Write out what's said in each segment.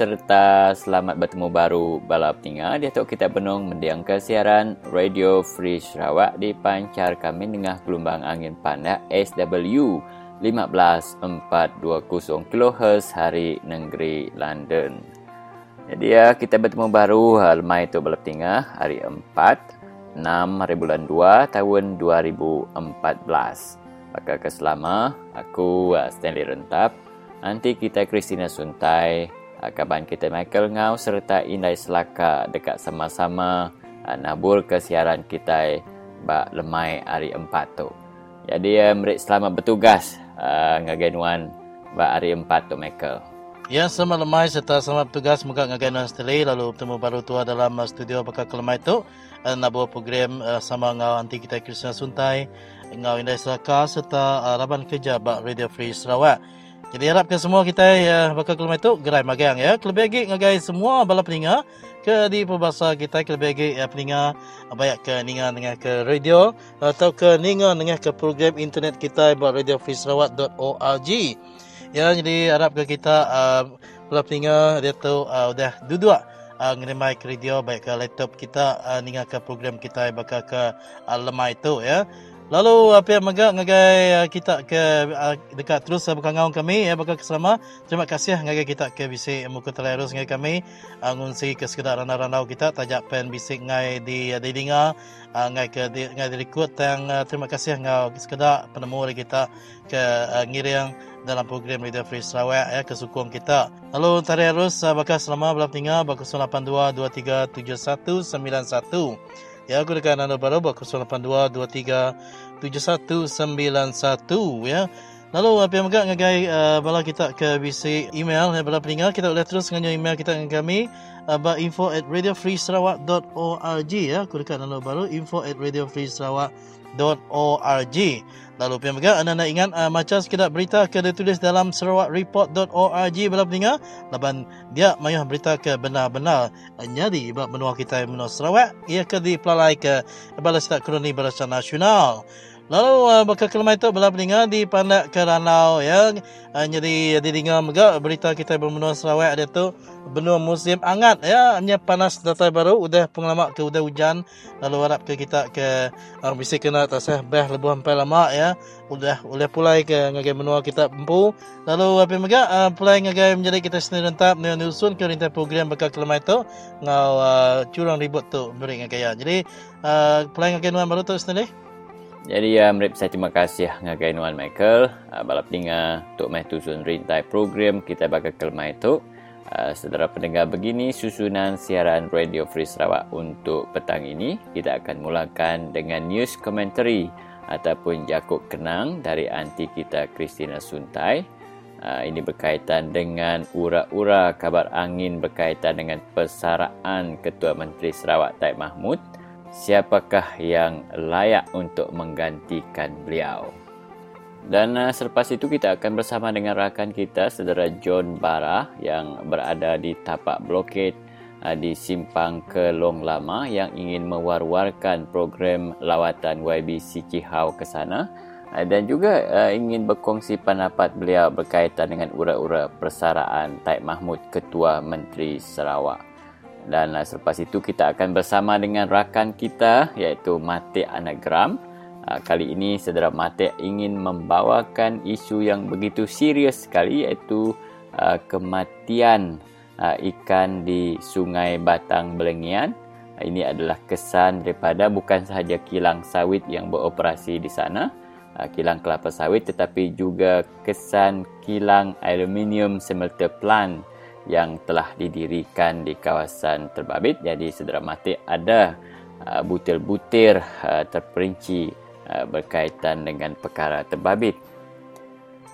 serta selamat bertemu baru balap tinggal di atuk kita benung mendiang ke siaran Radio Free Sarawak di pancar kami dengan gelombang angin panas SW 15420 kHz hari negeri London. Jadi ya kita bertemu baru lemai itu balap tinggal hari 4 6 hari bulan 2 tahun 2014. Maka keselama aku Stanley Rentap Nanti kita Christina Suntai, kaban kita Michael Ngau serta Indai Selaka dekat sama-sama uh, nabur ke siaran kita bak lemai hari empat tu. Jadi uh, mereka selamat bertugas uh, ngagain bak hari empat tu Michael. Ya, selamat lemai serta selamat bertugas muka ngagain wan lalu bertemu baru tua dalam studio bakal ke lemai tu. Uh, nabur program uh, sama ngau anti kita Christina Suntai, ngau Indai Selaka serta uh, raban kerja bak Radio Free Sarawak. Jadi harap ke semua kita ya bakal keluar itu gerai magang ya. Kelebih lagi ngagai semua bala peninga ke di perbahasa kita kelebih lagi ya peninga banyak ke ninga dengan ke radio atau ke ninga dengan ke program internet kita buat radiofreesarawak.org. Ya jadi harap ke kita uh, bala peninga dia tu uh, udah duduk uh, ngerimai ke radio baik ke laptop kita uh, ninga ke program kita bakal ke uh, lemah itu ya. Lalu apa yang megak ngagai uh, kita ke uh, dekat terus uh, berkangau kami ya bakal selama Terima kasih ngagai kita ke bisik muka terus ngagai kami angun ke sekedar ranau-ranau kita tajak pen bisik ngai di di dinga ngai ke ngai di record yang terima kasih ngau sekedar penemu kita ke ngiring dalam program Radio Free Sarawak ya kesukung kita. Lalu tarik terus bakal selama belah tinggal bakal 082237191. Ya, aku dekat anda Baru, 082 23 7191 ya. Lalu apa yang megak ngagai uh, bala kita ke BC email ya bala peninggal kita boleh terus nganyo email kita dengan kami uh, info at radiofreesarawak.org ya kurikan lalu baru info at radiofreesarawak.org Lalu pian megak anda nak ingat uh, macam sekedar berita ke ditulis dalam sarawakreport.org bala peninggal laban dia mayuh berita ke benar-benar nyari bala menua kita menua Sarawak ia ke dipelalai ke bala sitak kroni bala nasional. Lalu uh, bakal kelemah itu peninggal di Pandak Keranau ya. Uh, jadi di dengar juga berita kita bermenua Sarawak ada tu benua musim hangat ya. Hanya panas data baru udah pengalaman ke udah hujan. Lalu harap ke kita ke orang bisa kena atas eh beh lebih sampai lama ya. Udah boleh pulai ke ngagai benua kita empu. Lalu apa mega uh, pulai ngagai menjadi kita sendiri rentap dengan usun ke rintai program bakal kelemah itu ngau uh, curang ribut tu beri ngagai ya. Jadi uh, pulai ngagai nuan baru tu sendiri. Jadi ya, uh, saya terima kasih ngagai Nuan Michael uh, balap tinggal untuk mai tusun rintai program kita bakal kelmai itu. Uh, saudara pendengar begini susunan siaran Radio Free Sarawak untuk petang ini kita akan mulakan dengan news commentary ataupun jakuk kenang dari anti kita Christina Suntai. Uh, ini berkaitan dengan ura-ura kabar angin berkaitan dengan persaraan Ketua Menteri Sarawak Taib Mahmud siapakah yang layak untuk menggantikan beliau. Dan uh, selepas itu kita akan bersama dengan rakan kita saudara John Bara yang berada di tapak blokade uh, di Simpang Kelong Lama yang ingin mewar-warkan program lawatan YBC Cihau ke sana uh, dan juga ingin berkongsi pendapat beliau berkaitan dengan ura-ura persaraan Taib Mahmud Ketua Menteri Sarawak. Dan uh, selepas itu kita akan bersama dengan rakan kita iaitu Mate Anagram. Uh, kali ini saudara Mate ingin membawakan isu yang begitu serius sekali iaitu uh, kematian uh, ikan di Sungai Batang Belengian. Ini adalah kesan daripada bukan sahaja kilang sawit yang beroperasi di sana, kilang kelapa sawit tetapi juga kesan kilang aluminium smelter plant yang telah didirikan di kawasan terbabit. Jadi saudara mati ada uh, butir-butir uh, terperinci uh, berkaitan dengan perkara terbabit.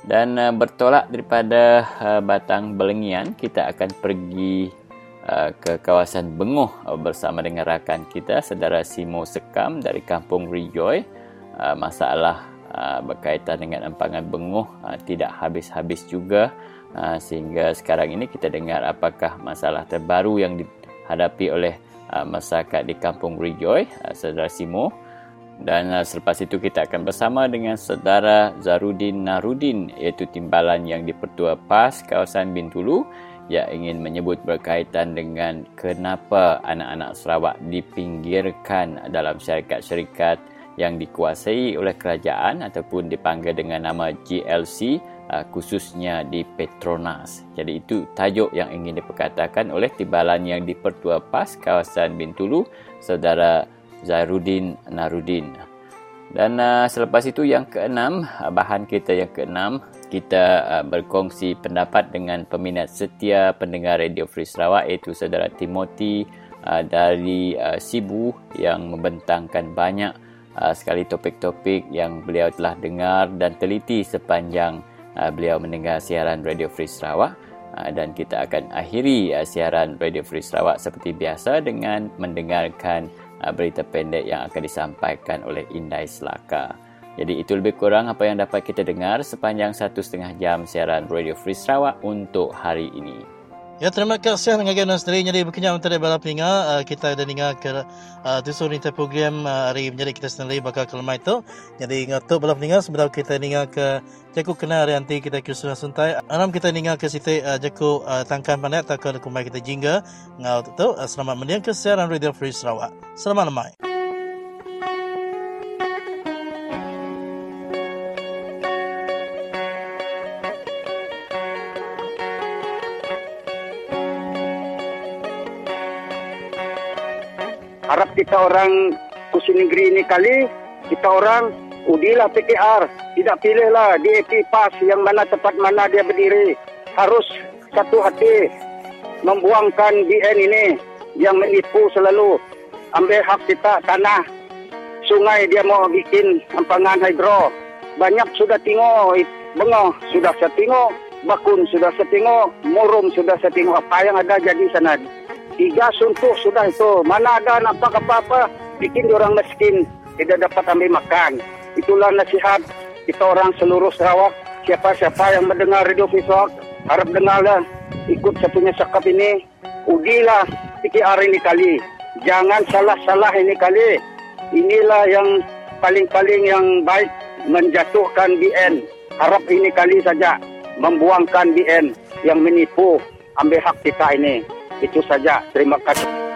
Dan bertolak daripada Batang Belengian, kita akan pergi ke kawasan Bengoh uh, bersama dengan rakan kita, saudara Simo Sekam dari Kampung Rejoy. Masalah berkaitan dengan empangan Bengoh uh, tidak habis-habis juga. Ha, sehingga sekarang ini kita dengar apakah masalah terbaru yang dihadapi oleh uh, masyarakat di Kampung Rejoy, uh, Saudara Simo. Dan selepas itu kita akan bersama dengan Saudara Zarudin Narudin iaitu timbalan yang di Pertua PAS kawasan Bintulu yang ingin menyebut berkaitan dengan kenapa anak-anak Sarawak dipinggirkan dalam syarikat-syarikat yang dikuasai oleh kerajaan ataupun dipanggil dengan nama GLC uh, khususnya di Petronas. Jadi itu tajuk yang ingin diperkatakan oleh Timbalan yang di-Pertua PAS kawasan Bintulu, saudara Zairuddin Narudin. Dan uh, selepas itu yang keenam, uh, bahan kita yang keenam, kita uh, berkongsi pendapat dengan peminat setia pendengar Radio Free Sarawak iaitu saudara Timothy uh, dari uh, Sibu yang membentangkan banyak uh, sekali topik-topik yang beliau telah dengar dan teliti sepanjang uh, beliau mendengar siaran Radio Free Sarawak. Uh, dan kita akan akhiri uh, siaran Radio Free Sarawak seperti biasa dengan mendengarkan berita pendek yang akan disampaikan oleh Indai Selaka. Jadi itu lebih kurang apa yang dapat kita dengar sepanjang satu setengah jam siaran Radio Free Sarawak untuk hari ini. Ya terima kasih dengan Gana sendiri. Jadi berkenyang untuk balap pinga. Uh, kita ada dengar ke uh, tusun ini program uh, hari menjadi kita sendiri bakal kelemah itu. Jadi ngatuk balap pinga sebelum kita dengar ke jaku kena hari nanti kita kisah suntai. Alam kita dengar ke situ uh, jaku uh, tangkan pandai tak ke kumai kita jingga. Ngau tu uh, selamat mendiang ke siaran Radio Free Sarawak. Selamat lemai. Harap kita orang kursi negeri ini kali kita orang udilah PKR tidak pilihlah DAP PAS yang mana tempat mana dia berdiri. Harus satu hati membuangkan DN ini yang menipu selalu. Ambil hak kita tanah sungai dia mau bikin empangan hidro. Banyak sudah tengok bengah sudah saya tengok bakun sudah saya tengok murum sudah saya tengok. Apa yang ada jadi sana Tiga suntuk sudah itu. Mana ada nampak apa-apa. Bikin orang miskin. Tidak dapat ambil makan. Itulah nasihat kita orang seluruh Sarawak. Siapa-siapa yang mendengar radio visual. Harap dengarlah. Ikut satunya sekap ini. Udilah PKR ini kali. Jangan salah-salah ini kali. Inilah yang paling-paling yang baik menjatuhkan BN. Harap ini kali saja membuangkan BN yang menipu ambil hak kita ini. Itu saja. Terima kasih.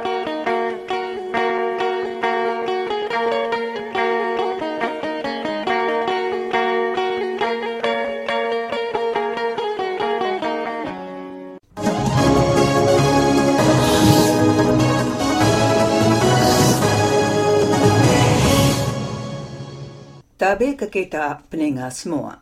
Tapi ke kita peningat semua.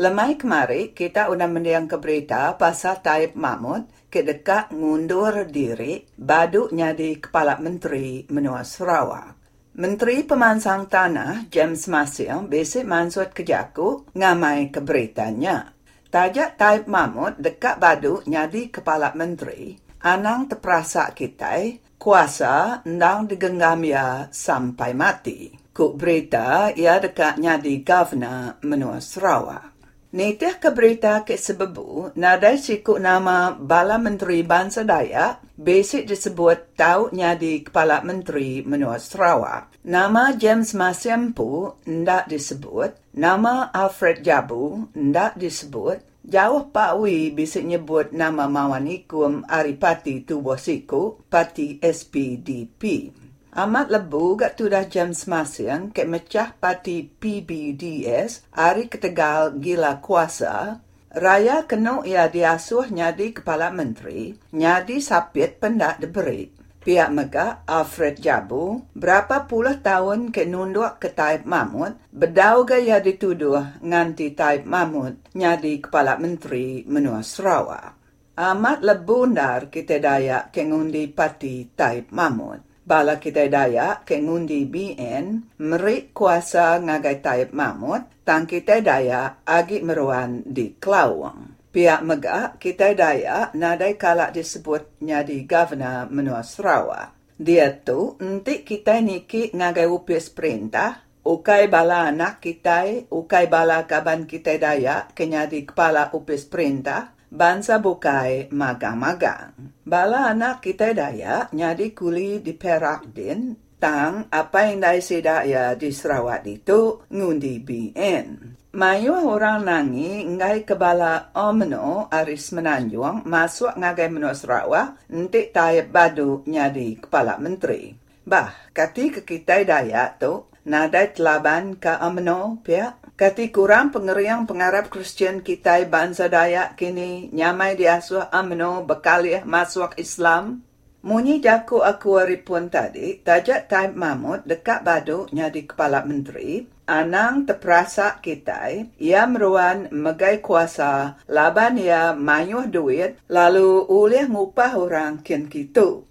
Lemai kemari, kita udah mendiang ke berita pasal Taib Mahmud ke dekat ngundur diri badu jadi Kepala Menteri Menua Sarawak. Menteri Pemansang Tanah James Masil besok mansut ke Jaku ngamai keberitanya. Tajak Taib Mahmud dekat badu jadi Kepala Menteri, anang terperasa kita kuasa ndang digenggam ya sampai mati. Kuk berita ia dekat jadi Governor Menua Sarawak. Nitih ke berita ke sebebu, nadai siku nama Bala Menteri Bangsa Dayak, basic disebut tau nyadi Kepala Menteri Menua Sarawak. Nama James Masiampu ndak disebut, nama Alfred Jabu ndak disebut, Jauh Pak Wi bisa nyebut nama Mawan Ikum Aripati Tubosiku, Parti SPDP. Amat lebu gak tudah jam semasiang ke mecah parti PBDS hari ketegal gila kuasa, raya kena ia diasuh nyadi kepala menteri, nyadi sapit pendak diberi. Pihak Mega, Alfred Jabu, berapa puluh tahun ke nunduk ke Taib Mahmud, bedau gaya dituduh nganti Taib Mahmud nyadi kepala menteri menua Sarawak. Amat lebu ndar kita dayak ke ngundi parti Taib Mahmud bala kita daya ke ngundi BN merik kuasa ngagai taib mamut tang kita daya agi meruan di Kelawang. Pihak mega kita daya nadai kala disebut nyadi governor menua Sarawak. Dia tu nanti kita niki ngagai upis perintah Ukai bala anak kita, ukai bala kaban kita daya kenyadi kepala upis perintah, bansa bukai magang-magang. Bala anak kita daya nyadi kuli di Perak din, tang apa yang dah sedak ya di Sarawak itu ngundi BN. Mayu orang nangi ngai kebala omno aris menanjung masuk ngagai menua Sarawak nanti tayap badu nyadi kepala menteri. Bah, kati ke kita daya tu, nadai telaban ke omno pia. Kati kurang pengeriang pengarap Kristian kita bangsa Dayak kini nyamai diasuh amno bekaliah masuk Islam Munyi jaku aku waripun tadi, tajak time mamut dekat badu nyadi kepala menteri, anang terperasa kita, ia meruan megai kuasa, laban ia mayuh duit, lalu ulih ngupah orang kian kitu.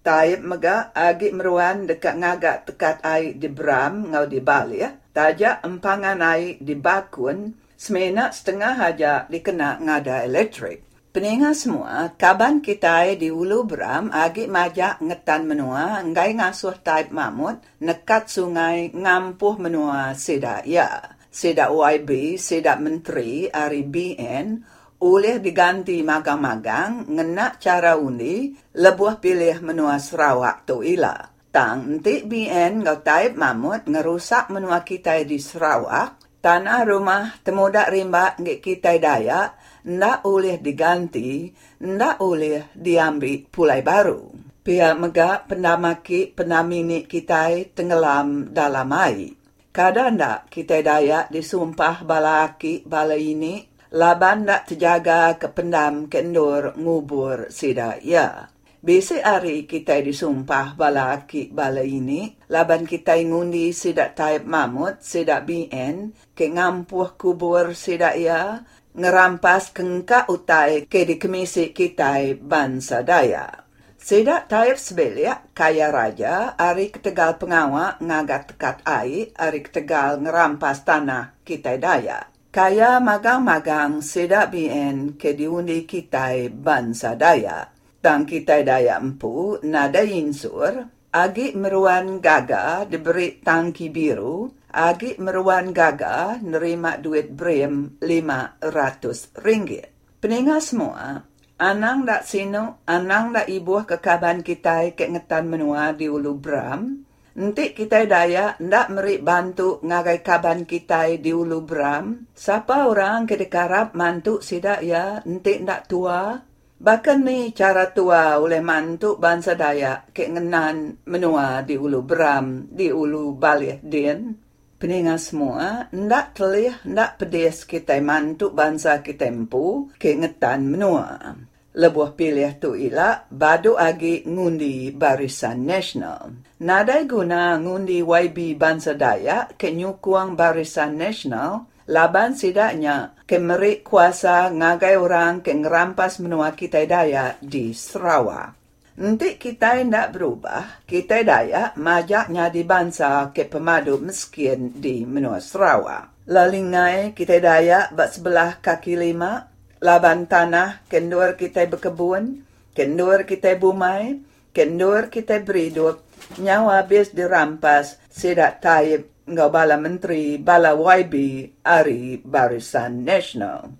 Taib mega agi meruan dekat ngagak tekat air di Bram ngau di Bali, tajak empangan air di Bakun, semena setengah aja dikena ngada elektrik. Peningat semua, kaban kita di Ulu Bram agi majak ngetan menua ngai ngasuh taib mamut nekat sungai ngampuh menua seda ya. Seda YB, seda menteri ari BN oleh diganti magang-magang ngena cara undi lebuh pilih menua Sarawak tu ila. Tang nanti BN ngau taib mamut ngerusak menua kita di Sarawak tanah rumah temudak rimba ngik kita daya ndak boleh diganti, ndak boleh diambil pulai baru. Pihak megak pendamaki pendamini kita tenggelam dalam air. Kadang ndak kita dayak disumpah bala aki bala ini, laban ndak terjaga kependam kendur ngubur sida ya. Besi hari kita disumpah bala aki bala ini, laban kita ngundi sidak taib mamut, sidak BN, ke ngampuh kubur sidak ya, ngerampas kengka utai ke di kemisi kita bangsa daya. Sedak taib sebelia kaya raja, ari ketegal pengawa ngagat tekat air, ari ketegal ngerampas tanah kita daya. Kaya magang-magang sedak BN ke diundi kita bangsa daya. Tang kita daya empu, nada insur, agi meruan gaga diberi tangki biru, Agi meruan gaga nerima duit brem lima ratus ringgit. Peningat semua, anang dak sino, anang dak ibuh kekaban kita ke ngetan menua di Ulu Bram, nanti kita daya ndak meri bantu ngagai kaban kita di Ulu Bram, siapa orang ke dekarap mantu sidak ya nanti ndak tua, Bahkan ni cara tua oleh mantu bangsa daya ke ngenan menua di Ulu Bram, di Ulu Balih Din. Peningat semua, ndak telih, ndak pedes kita mantu bangsa kita empu ke ngetan menua. Lebuh pilih tu ila badu agi ngundi barisan nasional. Nadai guna ngundi YB bangsa daya ke nyukuang barisan nasional, laban sidaknya ke merik kuasa ngagai orang ke ngerampas menua kita daya di Sarawak. Nanti kita tidak berubah, kita daya majaknya di bangsa ke pemadu miskin di menua Sarawak. Lalingai kita daya buat sebelah kaki lima, laban tanah kendur kita berkebun, kendur kita bumai, kendur kita beridup, nyawa habis dirampas, sedak taib ngau bala menteri, bala YB, Ari Barisan Nasional.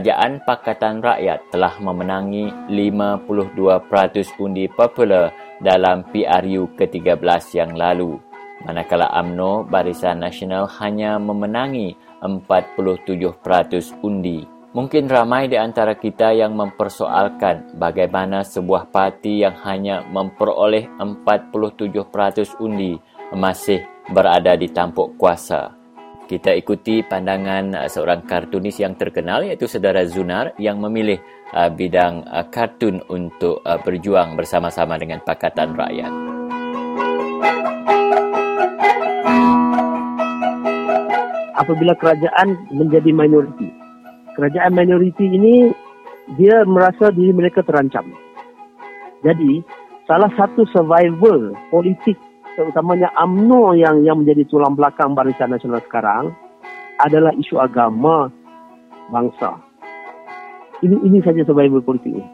Kerajaan Pakatan Rakyat telah memenangi 52% undi popular dalam PRU ke-13 yang lalu. Manakala AMNO Barisan Nasional hanya memenangi 47% undi. Mungkin ramai di antara kita yang mempersoalkan bagaimana sebuah parti yang hanya memperoleh 47% undi masih berada di tampuk kuasa. Kita ikuti pandangan uh, seorang kartunis yang terkenal iaitu saudara Zunar yang memilih uh, bidang uh, kartun untuk berjuang bersama-sama dengan Pakatan Rakyat. Apabila kerajaan menjadi minoriti, kerajaan minoriti ini dia merasa diri mereka terancam. Jadi, salah satu survival politik terutamanya AMNO yang yang menjadi tulang belakang Barisan Nasional sekarang adalah isu agama bangsa. Ini ini saja survival politik ini.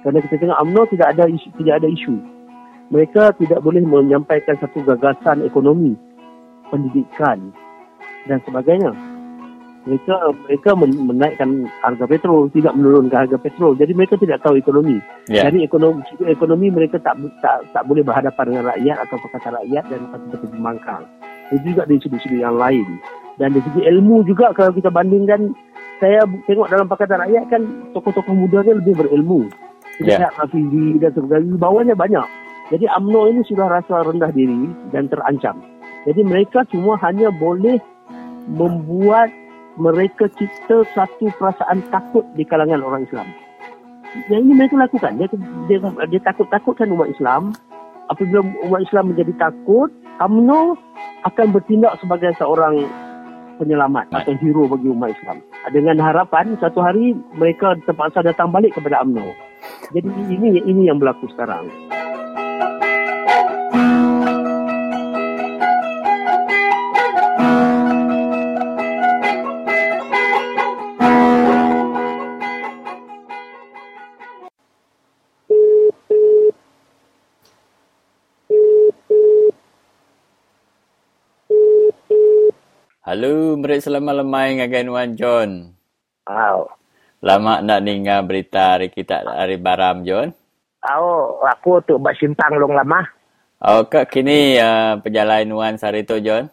Kerana kita tengok UMNO tidak ada isu, tidak ada isu. Mereka tidak boleh menyampaikan satu gagasan ekonomi, pendidikan dan sebagainya mereka mereka menaikkan harga petrol tidak menurunkan harga petrol. Jadi mereka tidak tahu ekonomi. Yeah. jadi ekonomi ekonomi mereka tak tak tak boleh berhadapan dengan rakyat atau perkataan rakyat dan seperti pembangkang. Itu juga dari sudut-sudut yang lain. Dan dari segi ilmu juga kalau kita bandingkan saya tengok dalam pakatan rakyat kan tokoh-tokoh muda ni lebih berilmu. Yeah. Hafizi dan sebagainya. Bawahnya banyak. Jadi UMNO ini sudah rasa rendah diri dan terancam. Jadi mereka cuma hanya boleh membuat mereka cipta satu perasaan takut di kalangan orang Islam. Yang ini mereka lakukan. Dia, dia, dia takut-takutkan umat Islam. Apabila umat Islam menjadi takut, UMNO akan bertindak sebagai seorang penyelamat atau hero bagi umat Islam. Dengan harapan satu hari mereka terpaksa datang balik kepada UMNO. Jadi ini ini yang berlaku sekarang. Halo, beri selamat lemai dengan Wan John. Wow. Lama nak dengar berita hari kita hari Baram, John. Oh, aku tu buat simpang long lama. Oh, kak kini uh, perjalanan Wan sehari tu, John?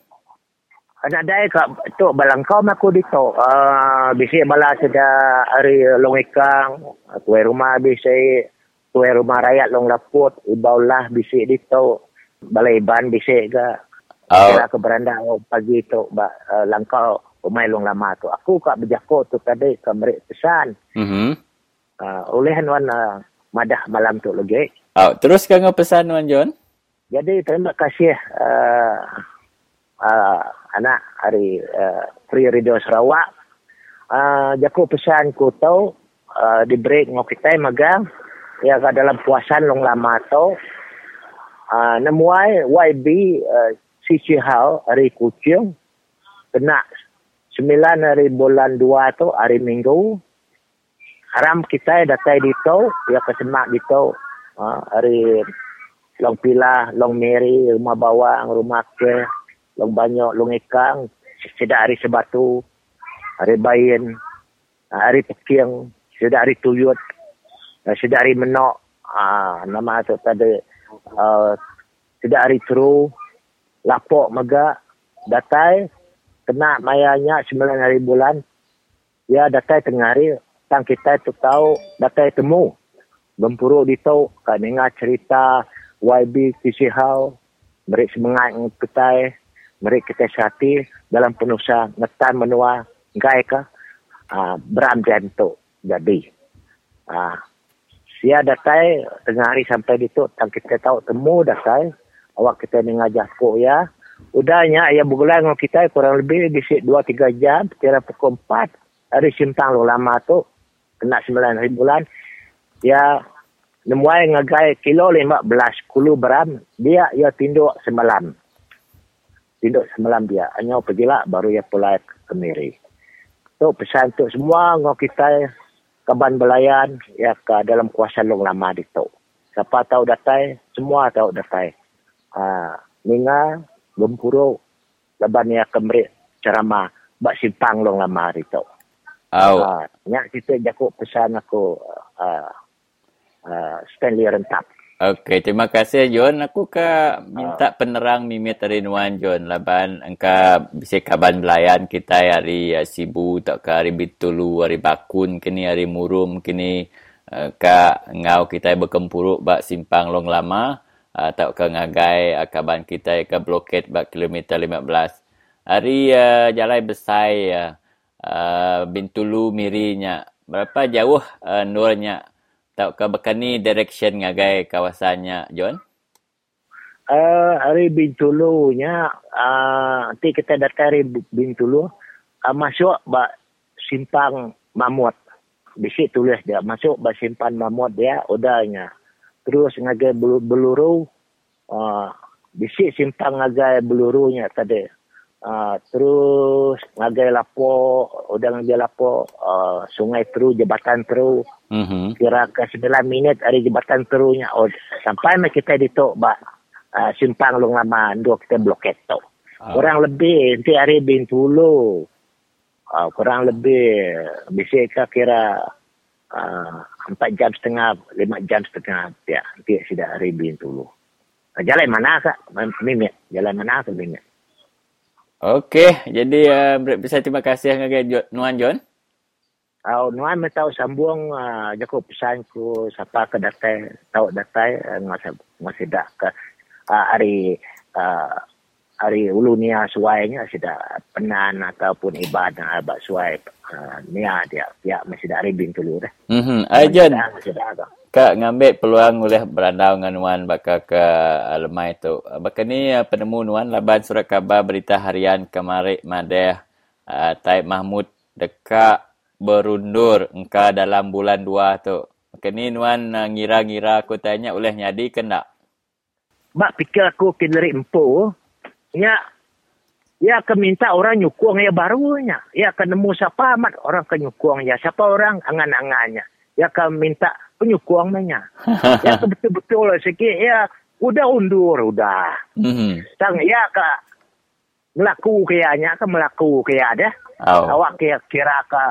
Nak ada kak tu balangkau aku di tu. Uh, bisi bala sudah hari long ikang. Tuai rumah bisi. Tuai rumah rakyat long laput. Ibaulah bisi di tu. Balai ban bisi ke. Oh. Kira ke beranda pagi tu ba uh, langkau umai long lama tu. Aku kak berjako tu tadi ke merik pesan. Mhm. Uh, oleh wan uh, madah malam tu lagi. Oh, terus kan pesan wan John? Jadi terima kasih uh, uh, anak hari uh, Free Radio Sarawak. Uh, jako pesan ku tau uh, di break ngok kita magang ya dalam puasan long lama tu. Uh, nemuai YB uh, Sisi Hal hari Kucing kena sembilan hari bulan dua tu hari Minggu haram kita datai di tu ya kesemak di tu ha, hari long pilah long meri rumah bawang rumah ke long banyak long ikang sedak hari sebatu hari bayin hari peking sedak hari tuyut sedak hari menok ah nama tu tadi uh, sedak hari teru lapok mega datai kena mayanya sembilan hari bulan. Ya datai tengah hari tang kita tu tahu datai temu. Bempuru di tau kan cerita YB Kisi Hau merik semangat kita merik kita sati dalam penusa ngetan menua ngai ka uh, beram jantung jadi. Uh, sia datai tengah hari sampai di tu tang kita tahu temu datai awak kita dengan jasko ya. Udahnya ya bulan dengan kita kurang lebih di 2 3 jam kira pukul 4 hari simpang lo lama tu kena 9 hari bulan. Ya nemuai ngagai kilo 15 kilo beram dia ya tinduk semalam. Tinduk semalam dia. Hanya pergilah baru ya pulai kemiri tu pesan tu semua ngau kita kaban belayan ya ke dalam kuasa long lama di tu. Siapa tahu datai semua tahu datai ninga bempuro laban ya kemri cerama bak simpang long lama hari tu. Oh. Uh, nyak kita jakuk pesan aku uh, uh, Stanley Rentap. Okey, terima kasih John. Aku ka minta uh, penerang mimit dari Nuan John. Laban engka bisa kaban belayan kita hari uh, Sibu tak ke hari Bitulu, hari Bakun, kini hari Murum, kini uh, ka ngau kita berkempuruk bak simpang long lama atau ke ngagai akaban kita ke bloket bak kilometer 15 hari uh, jalan besar uh, uh, bintulu mirinya berapa jauh uh, nurnya tak ke bekani direction ngagai kawasannya John? Uh, hari bintulu nya uh, nanti kita datang hari bintulu. Uh, masuk bak simpang mamut. Bisik tulis dia masuk bak simpan mamut dia udahnya terus ngagai beluru uh, bisik simpang ngagai belurunya tadi. Uh, terus ngagai lapo udang ngagai lapo uh, sungai teru jembatan teru. Mhm. kira ke 9 minit dari jembatan terunya. Oh, sampai me kita di tok ba uh, simpang long lama dua kita bloket tok. Oh. kurang lebih nanti hari bin tulu uh, kurang lebih bisa ka kira uh, empat jam setengah lima jam setengah. Ya nanti sudah hari bin tulu Uh, jalan mana kak? Mimit jalan mana kak mimit Okey, jadi uh, bisa terima kasih Jo- Nuan John. Au nuan me tahu sambung uh, jako pesan ku siapa ke datai tahu datai uh, ngasa masih dak ke uh, hari uh, hari ulu nia suainya sudah penan ataupun ibadah abad suai uh, nia dia dia masih dak ribin dulu dah. Mhm. Ah dak agak. Kak ngambil peluang oleh berandau dengan Nuan baka ke lemai tu. Baka ni penemu Nuan laban surat khabar berita harian kemarin Madeh uh, Taib Mahmud dekat berundur engka dalam bulan dua tu. Baka ni Nuan uh, ngira-ngira aku tanya oleh nyadi ke tak? Mak fikir aku kendari empu ya Ya akan minta orang nyukung ya barunya. Ya akan nemu siapa amat orang akan nyukung ya. Siapa orang angan-angannya. Ya akan minta penyukungnya. ya akan betul-betul lah sikit. Ya udah undur, udah. Mhm. Tang ya ke melaku kayaknya ke melaku kayak ada. Oh. Awak kira kira ke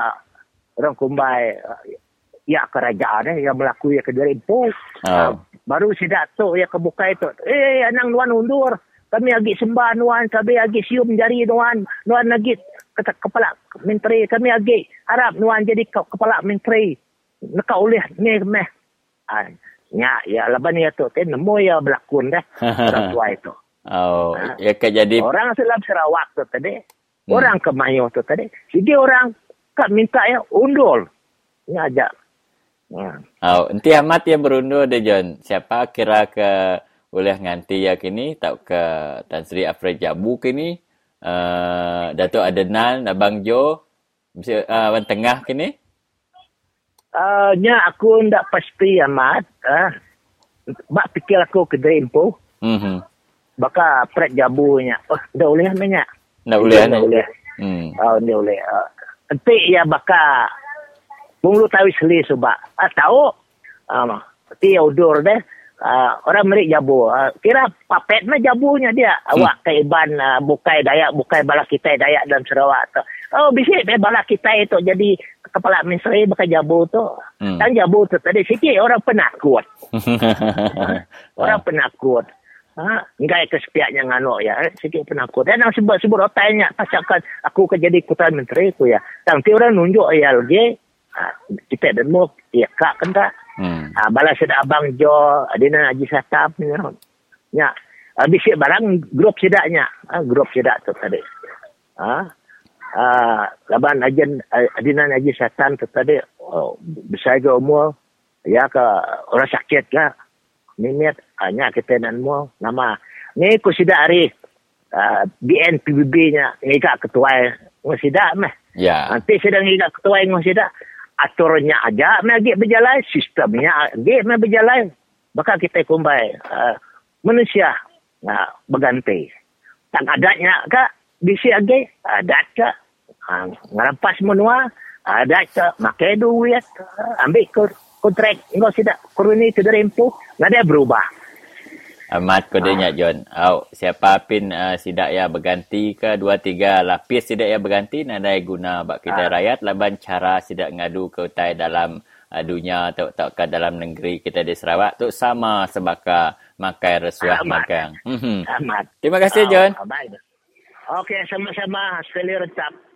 orang kumbai eh, ya kerajaan eh, yang melaku ya ke dari empu. Oh. baru si datuk ya kebuka itu. Eh, anang nuan undur. Kami lagi sembah nuan, kami lagi sium jari nuan. Nuan lagi kepala menteri. Kami lagi harap nuan jadi ke- kepala menteri. Neka oleh ni meh. Ah, ya, ya laban ya tu. Kan nemu ya berlakon dah. Orang tua itu. Oh, ya ke jadi Orang selam Sarawak tu tadi. Orang ke Mayo tu tadi. Jadi orang kak minta ya undul. Ni ajak. Hmm. Oh, enti amat yang berundur deh John. Siapa kira ke oleh nganti ya kini tak ke Tan Sri Afred Jabu kini uh, Datuk Adenan Abang Jo bisa uh, Abang Tengah kini Uh, nya aku ndak pasti amat. Uh, bak fikir aku ke Dreampo. mhm Baka pret jabunya. Oh, dah boleh namanya. nak boleh ni boleh. hmm Oh, dah boleh. Uh, nanti ya baka Bunglu tahu seli sebab. Ah, tahu. Um, nanti ya udur deh. Uh, orang merik jabu. Uh, kira papet mah jabunya dia. Awak ke Iban uh, bukai Dayak, bukai balak kita Dayak dalam Sarawak tu. Oh, bisa eh, balak kita itu jadi kepala menteri pakai jabu tu. Hmm. Dan jabu tu tadi sikit orang penakut. Orang penakut. Ha, enggak ke sepiaknya ngano ya. Eh, Sikit penakut. Dan yang sebut-sebut otaknya pasakan aku ke jadi kutan menteri tu ya. Nanti orang nunjuk ya lagi. Ha, kita demo ya kak kan tak. Hmm Ha, balas ada abang Jo, adina Haji Satam ya. Ya. Habis si barang grup sedaknya. Ha, grup sedak tu tadi. Ha. Uh, laban ajen adina Haji Satam tu tadi oh, besar ke umur ya ke orang sakit lah. Minit hanya kita dan mu nama ni ku sidak hari uh, BNPBB-nya ngigak ketua ngosidak meh. ya Nanti sedang ngigak ketua ngosidak aturnya aja me agi berjalan. Sistemnya agi me berjalan. Maka kita kumbai uh, manusia uh, berganti. Tak adanya ka bisi agi ada ka uh, ngarampas menua ada ka makai duit ambil ko kontrak. Ngo sida kuruni tu dari empu nggak ada berubah Amat kodenya John. Au, siapa pin uh, sidak ya berganti ke dua tiga lapis sidak ya berganti nadai guna bak kita rakyat laban cara sidak ngadu ke utai dalam uh, dunia atau tak ke dalam negeri kita di Sarawak tu sama sebaka makai resuah Amat. makan. Mhm. amat Terima kasih John. Oh. Okey, sama-sama sekali retap.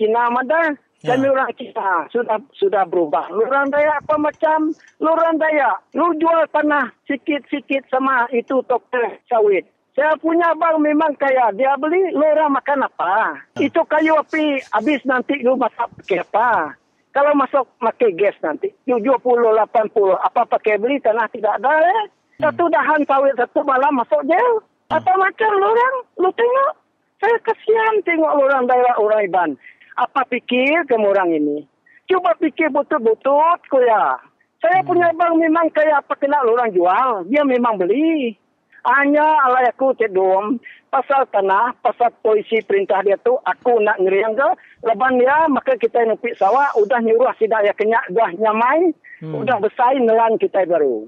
Cina Madan, Ya. kami orang Cina sudah sudah berubah. Lurang Dayak apa macam Lurang Dayak, lu jual tanah sikit-sikit sama itu toko sawit. Saya punya abang memang kaya, dia beli lu orang makan apa? Itu kayu api, habis nanti lu masak pakai apa? Kalau masuk pakai gas nanti, 70, 80, apa pakai beli tanah tidak ada eh. Satu dahan sawit satu malam masuk jail. Apa macam lu orang? Lu tengok. Saya kesian tengok orang daerah orang Iban. Apa pikir kamu orang ini? Cuba pikir betul-betul kau ya. Saya punya bang memang kayak apa kena lu orang jual. Dia memang beli. Hanya alay aku cedom pasal tanah, pasal polisi perintah dia tu aku nak ngeriang ke leban dia maka kita nupi sawah udah nyuruh sidak ya kenyak dah nyamai hmm. udah besar nelan kita baru.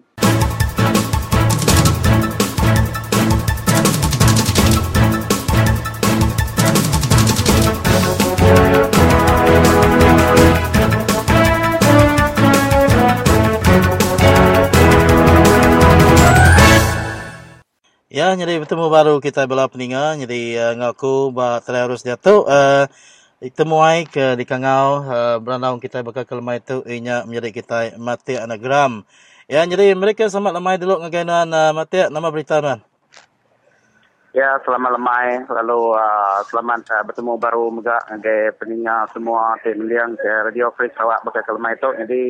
Ya, jadi bertemu baru kita bela peninga. Jadi uh, ngaku bah terus jatuh. Uh, temuai ke di kangau uh, beranau kita bakal ke lemai itu inya menjadi kita mati anagram. Ya, jadi mereka selamat lemai dulu ngagainan uh, mati nama berita tuan. Ya, selamat lemai. Lalu uh, selamat uh, bertemu baru juga ngagai peninga semua tim liang ke Radio Free Sarawak bakal ke lemai itu. Jadi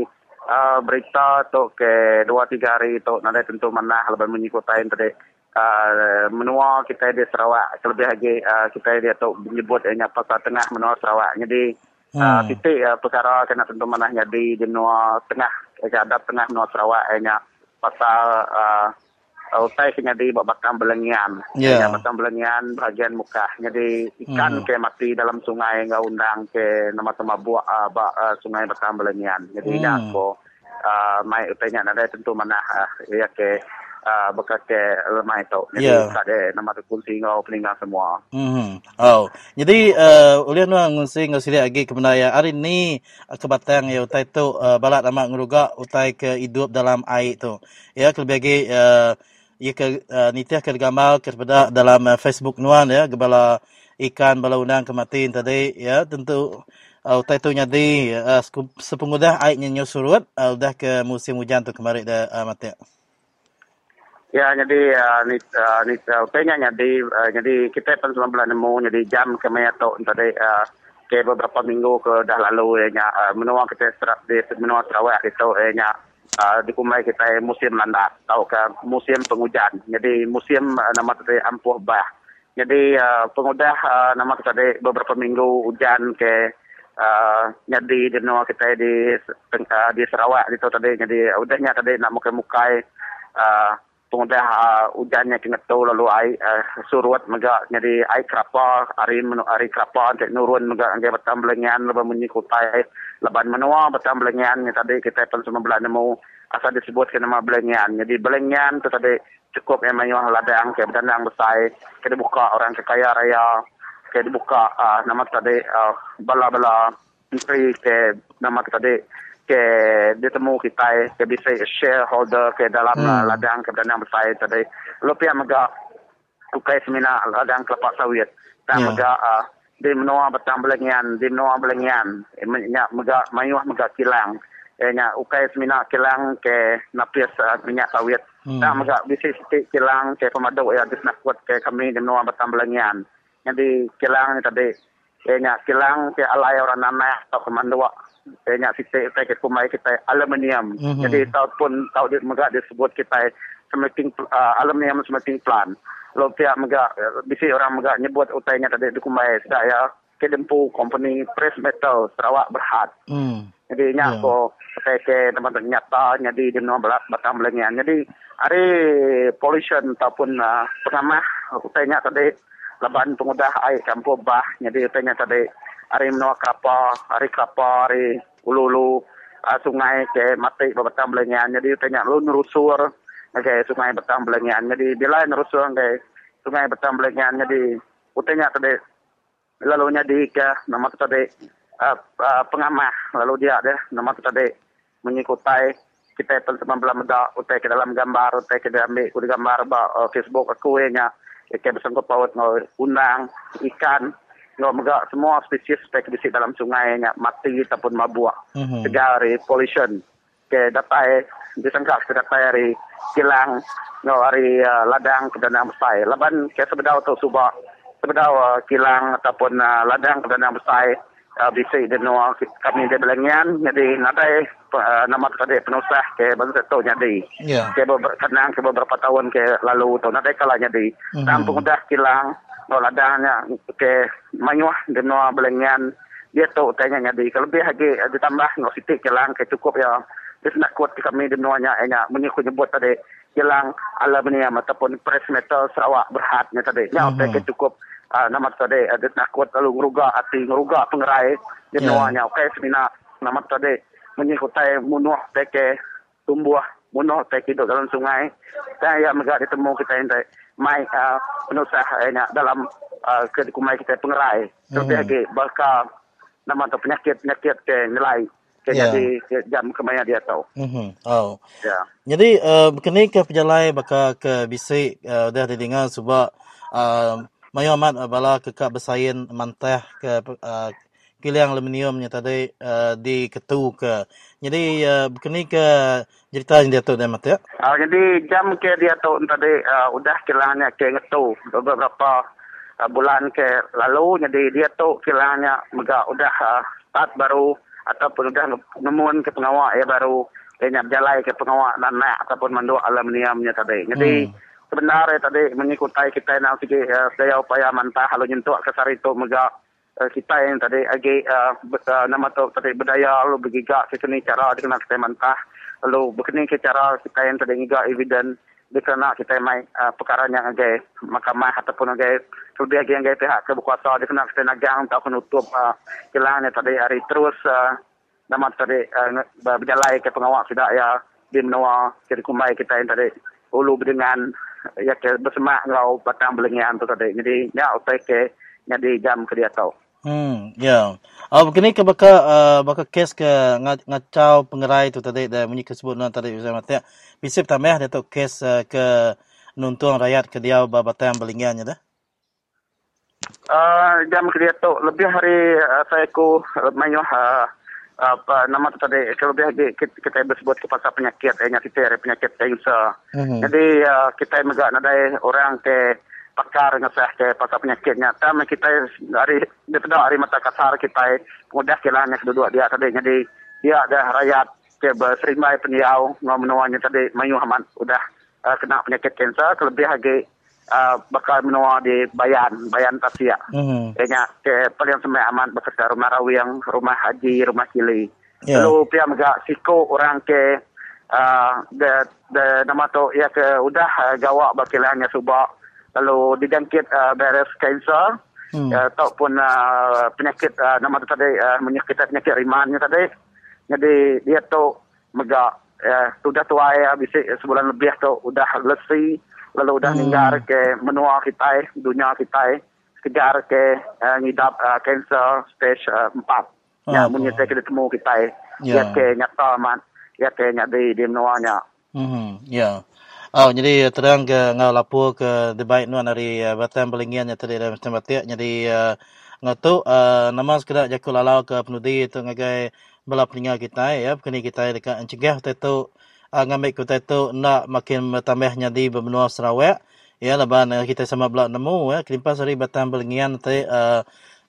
uh, berita tu ke dua tiga hari tu nanti tentu mana lepas mengikuti tadi uh, menua kita di Sarawak terlebih lagi uh, kita dia tu menyebut uh, pasal tengah menua Sarawak jadi uh, hmm. titik uh, perkara kena tentu mana jadi di menua tengah ada tengah menua Sarawak hanya pasal uh, utai kena di bakam belengian yeah. bakam belengian bahagian muka jadi ikan hmm. ke mati dalam sungai enggak undang ke nama-nama buah uh, ba, uh, sungai bakam belengian jadi hmm. dah ko uh, mai utainya ada tentu mana uh, ya ke uh, bekas ke lemah itu. Jadi yeah. tak ada nama tu kunci ngau peninggal semua. Hmm. Oh. Jadi uh, ulian nu ngunsi ngusili lagi kebenaran hari ni uh, kebatang ya utai tu uh, balat nama nguruga utai ke hidup dalam air tu. Ya lebih lagi uh, ia ke uh, nitiah ke gambar kepada dalam uh, Facebook nuan ya gebala ikan bala undang kematin tadi ya tentu uh, utai tu nyadi uh, sepengudah airnya nyusurut uh, udah ke musim hujan tu kemarin dah uh, mati. Ya, jadi uh, ni uh, ni uh, jadi uh, jadi kita pun semua bulan nemu jadi jam ke meto tadi uh, ke beberapa minggu ke dah lalu ya uh, menua kita serap di menua Sarawak itu eh nya uh, di kumai kita musim landas tahu kan musim penghujan jadi musim uh, nama tadi ampuh bah. Jadi uh, pengudah uh, nama kita di beberapa minggu hujan ke uh, jadi di menua kita di uh, di Sarawak itu tadi. Jadi udahnya tadi nak muka-mukai uh, pengudah uh, hujannya kena tahu lalu air uh, surut mega jadi air kerapa hari menu hari kerapa untuk nurun mega angge batam belengian lebih menyikutai leban menua batam belengian tadi kita pun semua belah nemu asal disebut ke nama belengian jadi belengian tu tadi cukup yang menyuah ladang ke berdandang besar ke dibuka orang kekaya raya ke dibuka uh, nama tadi uh, bala-bala menteri ke nama tadi ke ditemu kita ke bisa shareholder ke dalam hmm. ladang ke ladang besar tadi pihak mega ukai semina ladang kelapa sawit dan yeah. mega uh, di menua batang belengian di menua belengian nya mega mayuh mega kilang eh nya ukai semina kilang ke napis uh, minyak sawit hmm. dan mega bisa siti kilang ke pemadu ya dis nak kuat ke kami di menua batang belengian jadi kilang ni tadi eh nya kilang ke alai orang nama atau kemandua saya nak kita kita kumai kita aluminium. Mm-hmm. Jadi tahu pun tahu dia megak disebut kita smelting uh, aluminium smelting plant. Lo pihak megak bisi orang megak nyebut utainya tadi di kumai saya ke dempu company press metal Sarawak Berhad. Mm. Jadi nya yeah. ko saya ke tempat nyata jadi di nomor belas batang belengian. Jadi hari pollution ataupun uh, pengamah utainya tadi leban pengudah air campur bah. Jadi utainya tadi hari menua kapal, hari kapal, hari ulu-ulu uh, sungai ke mati berbatang belengian. Jadi tanya lu nerusur ke sungai batang belengian. Jadi bila nerusur ke sungai batang belengian. Jadi utenya tadi lalu di ke nama tadi uh, uh, pengamah lalu dia deh nama tadi mengikuti kita pun sama belah meda utai ke dalam gambar utai ke dalam ambil gambar ba uh, Facebook aku nya ke bersangkut paut undang ikan no mega semua spesies spek di dalam sungai nya mati ataupun mabuk. Mm-hmm. Tegari pollution ke datai disangka ke datai hari kilang no hari uh, ladang ke danang besar. Laban ke sebedau tu subak sebedau uh, kilang ataupun uh, ladang ke danang besar uh, bisik dia no kami dia belengian jadi nadai uh, nama tadi penusah ke baru tu jadi Ya. ke beberapa kenang ke beberapa tahun ke lalu tu nadai kala jadi tampung dah kilang no ladangnya ke manyuah dia no belengian dia tu tanya jadi kalau lebih lagi ditambah no sitik kilang ke cukup ya. Dia nak kuat kami di nuanya enya menyikut nyebut tadi kilang aluminium ataupun press metal Sarawak berhadnya tadi. Mhm. mm cukup uh, nama tadi. Ada nak kuat lalu ngeruga hati. Ngeruga pengerai. Di Ya. nuanya okey semina nama tadi. Menyikut munuh teke. Tumbuh munuh teke hidup dalam sungai. Dan ya megak ditemu kita ini mai uh, penusah enya dalam uh, ke kita pengerai. Lebih Mhm. lagi bakal nama tu penyakit penyakit ke nilai. Ke Ya. jadi ke jam kemaya dia tahu Mhm. Oh. ya. Jadi uh, kini ke pejalai baka ke bisik uh, dah didengar sebab uh, mayo amat uh, bala kekak bersain mantah ke uh, kilang aluminiumnya tadi uh, di ketu ke. Jadi uh, kini ke cerita yang dia tu dah mat ya. Uh, jadi jam ke dia tu tadi uh, udah kilangnya ke ngetu beberapa uh, bulan ke lalu jadi dia tu kilangnya mega udah uh, start baru ataupun udah nemuan ke pengawal ya baru kayaknya berjalan ke pengawal dan naik ataupun mandu aluminiumnya tadi. Jadi Hmm. Sebenarnya tadi mengikuti kita nak segi uh, daya upaya mantah kalau nyentuh ke sari tu mega uh, kita yang tadi agi uh, uh, nama tu tadi berdaya lalu bergiga ke sini cara dikenal kita mantah lalu berkening ke cara kita yang tadi giga evident dikenal kita mai uh, perkara yang agi mahkamah ataupun agi lebih agi yang agi pihak keberkuasa dikenal kita nagang atau penutup uh, tadi hari terus uh, nama tadi uh, berjalan ke pengawal tidak ya di menua kiri kumai kita yang tadi ulu dengan ya ke bersemak ngau batang belengian tu tadi jadi ya utai ke jadi jam ke dia tahu Hmm, ya. Oh, begini ke baka uh, baka kes ke nga- ngacau pengerai tu tadi dah bunyi kesebut nan tadi saya mati. Bisa tambah dia tu kes uh, ke nuntung rakyat ke dia babatang belingannya dah. Uh, jam ke dia tu lebih hari uh, saya ku mayuh uh, apa nama tu tadi lebih lagi kita, kita bersebut ke pasal penyakit eh kita ada penyakit kanser. Mhm. Jadi uh, kita megak nadai orang ke pakar ngesah ke pasal penyakitnya. Tapi kita dari daripada hari mata kasar kita mudah kilangnya kedua dia tadi. Jadi dia ada rakyat ke berserimai peniau menuanya tadi mayuh aman udah uh, kena penyakit kanser kelebih lagi uh, bakal menua di Bayan, Bayan Tasia. Mhm. Kayaknya ke paling semai aman beserta rumah rawiyang, rumah haji, rumah kili. Ya. Lalu pihak megak siko orang ke uh, de, de nama tu ya ke udah uh, gawak bakilanya subak lalu dijangkit uh, beres kanser Hmm. uh, ataupun uh, penyakit uh, nama tu tadi uh, menyakit penyakit rimannya tadi jadi dia tu megak uh, sudah tua ya bisa sebulan lebih tu udah lesi lalu udah Hmm. ninggar ke menua kita dunia kita kejar ke uh, ngidap uh, kanser stage uh, 4 Ah, ya munyi saya kita temu kita Ya. ke nyata man ya ke nya di di menuanya Mhm. Ya. Oh, jadi terang ke ngau lapor ke debat nuan dari uh, Batam Belingian yang tadi dah macam batik. Jadi uh, uh, nama sekedar jakul lalau ke penudi itu ngagai bela peningal kita ya. Kini kita dekat encegah tu uh, ngambil kita tu nak makin bertambahnya di benua Sarawak. Ya, leban uh, kita sama belak nemu ya. Kelimpas dari Batam Belingian tadi uh,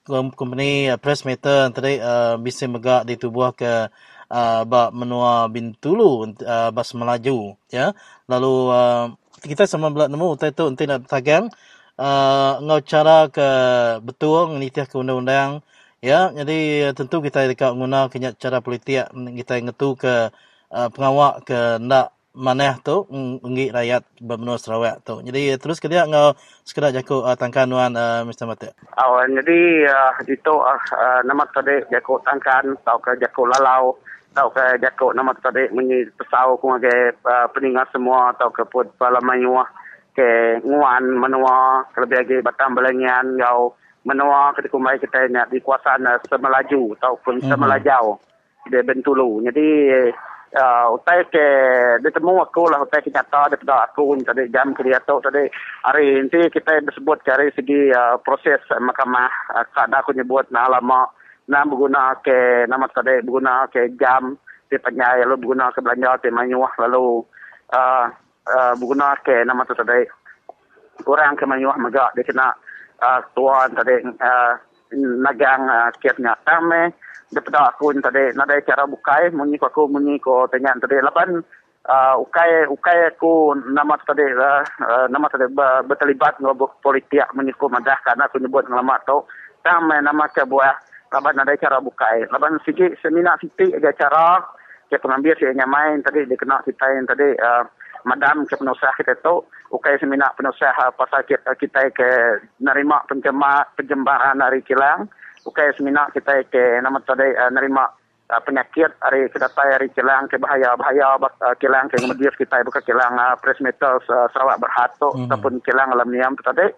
company uh, press meter tadi uh, bisa megak di tubuh ke uh, bak menua bintulu uh, bas melaju ya lalu uh, kita sama belak nemu utai tu nanti nak tagang uh, ngau cara ke betul ngelitiah ke undang-undang ya jadi tentu kita dekat guna kenyak cara politik kita ngetu ke uh, pengawak ke nak maneh tu ngi rakyat bermenua Sarawak tu. Jadi terus ke dia ngau sekedar jaku uh, tangkan nuan uh, Mr. Mate. Awan jadi uh, itu uh, uh, nama tadi jako tangkan tau ke jako lalau tau ke jako nama tadi menyi pesau ku ngage uh, peningat semua tau ke put palamanyuah ke nguan menua lebih lagi batam belengian ngau menua ketika mai kita nak di kuasaan uh, semelaju ataupun Mhm. semelajau di Bentulu. Jadi uh, utai ke ditemu aku lah utai ke nyata daripada aku ni tadi jam ke dia tu tadi hari ini kita disebut dari segi uh, proses mahkamah uh, kada aku nyebut na lama na berguna ke nama tadi berguna ke jam di penyai lalu berguna ke belanja di manyuah lalu uh, uh, berguna ke nama tu tadi orang ke manyuah megak dia kena uh, tuan tadi uh, nagang uh, kiatnya tame daripada aku tadi nada cara bukai munyi ko aku munyi ko tanya tadi. Laban uh, ukai ukai aku nama tadi uh, nama tadi berterlibat dengan politik munyi ko madah karena aku nyebut nama tu. Tame nama ke buah. Laban nada cara bukai. Laban sikit seminar sikit ada cara. Ke pengambil si main tadi dikenal kita yang tadi uh, madam ke penusah kita tu ukai seminar penusah uh, pasal kita, kita ke nerima penjema penjembahan dari kilang. Ukai seminar kita ke nama tadi uh, nerima uh, penyakit hari kedatai hari kilang ke bahaya bahaya uh, kilang ke kemudian kita buka kilang uh, press metal uh, Sarawak Berhad tu hmm. ataupun kilang aluminium tu tadi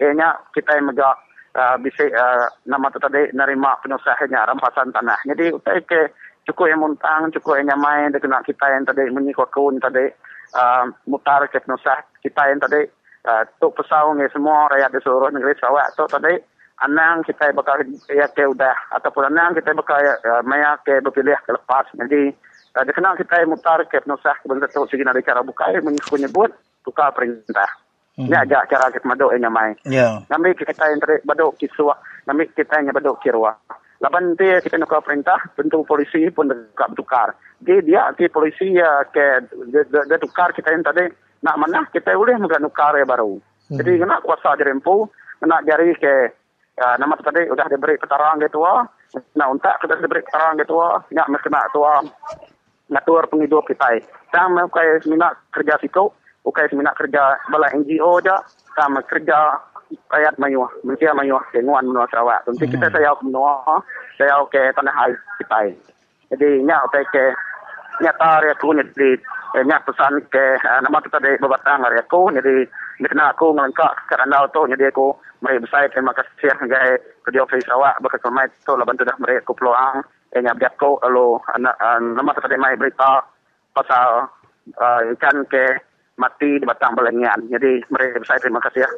ianya kita yang megak uh, bisa uh, nama tadi nerima penusahnya rampasan tanah. Jadi ukai ke cukup yang muntang, cukup yang nyamai, dia kena kita yang tadi menyikut kaun tadi, uh, mutar ke penusah kita yang tadi, uh, tu pesau ni semua rakyat di seluruh negeri Sarawak tu tadi, anang kita bakal ya ke udah, ataupun anang kita bakal uh, maya ke berpilih ke lepas. Jadi, uh, dia kena kita mutar ke penusah, kebenaran tu segi ada cara buka, menyikut nyebut, tukar perintah. Hmm. Ini aja cara kita maduk yang nyamai. Yeah. Nami kita yang tadi baduk kiswa, nami kita yang baduk kirwa. Laban dia kita nak perintah, tentu polisi pun dekat bertukar. Dia dia ke polisi ya ke dia, tukar kita yang tadi nak mana kita boleh mungkin tukar ya baru. Hmm. Jadi kena kuasa jerempu, kena jari ke ya, nama tadi sudah diberi petarang gitu ah. Nak untak kita diberi petarang gitu ah. Nak kena tua ngatur penghidup kita. Sama kayak minat kerja situ, bukan minat kerja bala NGO aja, sama kerja rakyat mayuh, manusia mayuh, kenguan menua Sarawak. Tentu hmm. kita saya menua, saya ke tanah air kita. Jadi nyak oke ke nyata area ku jadi nyak pesan ke nama kita di bebatang area ku jadi kena aku ngelengkap kerana tu jadi aku mari besar terima kasih sebagai kerja ofis Sarawak bekas kemai tu laban tu dah mari aku peluang eh nyak ku lalu nama kita di mai berita pasal ikan ke mati di batang belengian. Jadi mereka saya terima kasih ya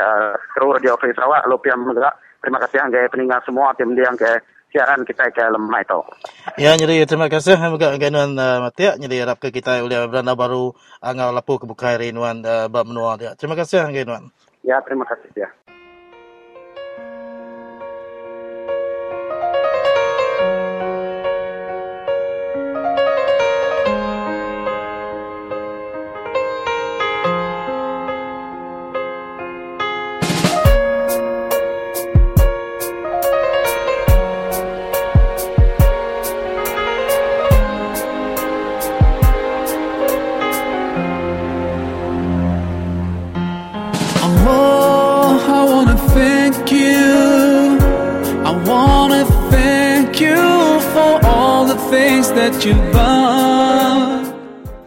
uh, kru radio Free Sarawak, Lupiam juga. Terima kasih sebagai peninggal semua tim dia ke siaran kita ke lemah itu. Ya, jadi terima kasih juga dengan uh, Matia. Jadi harap ke kita oleh beranda baru angau lapu kebuka hari inuan uh, bab menua dia. Terima kasih dengan Ya, terima kasih ya.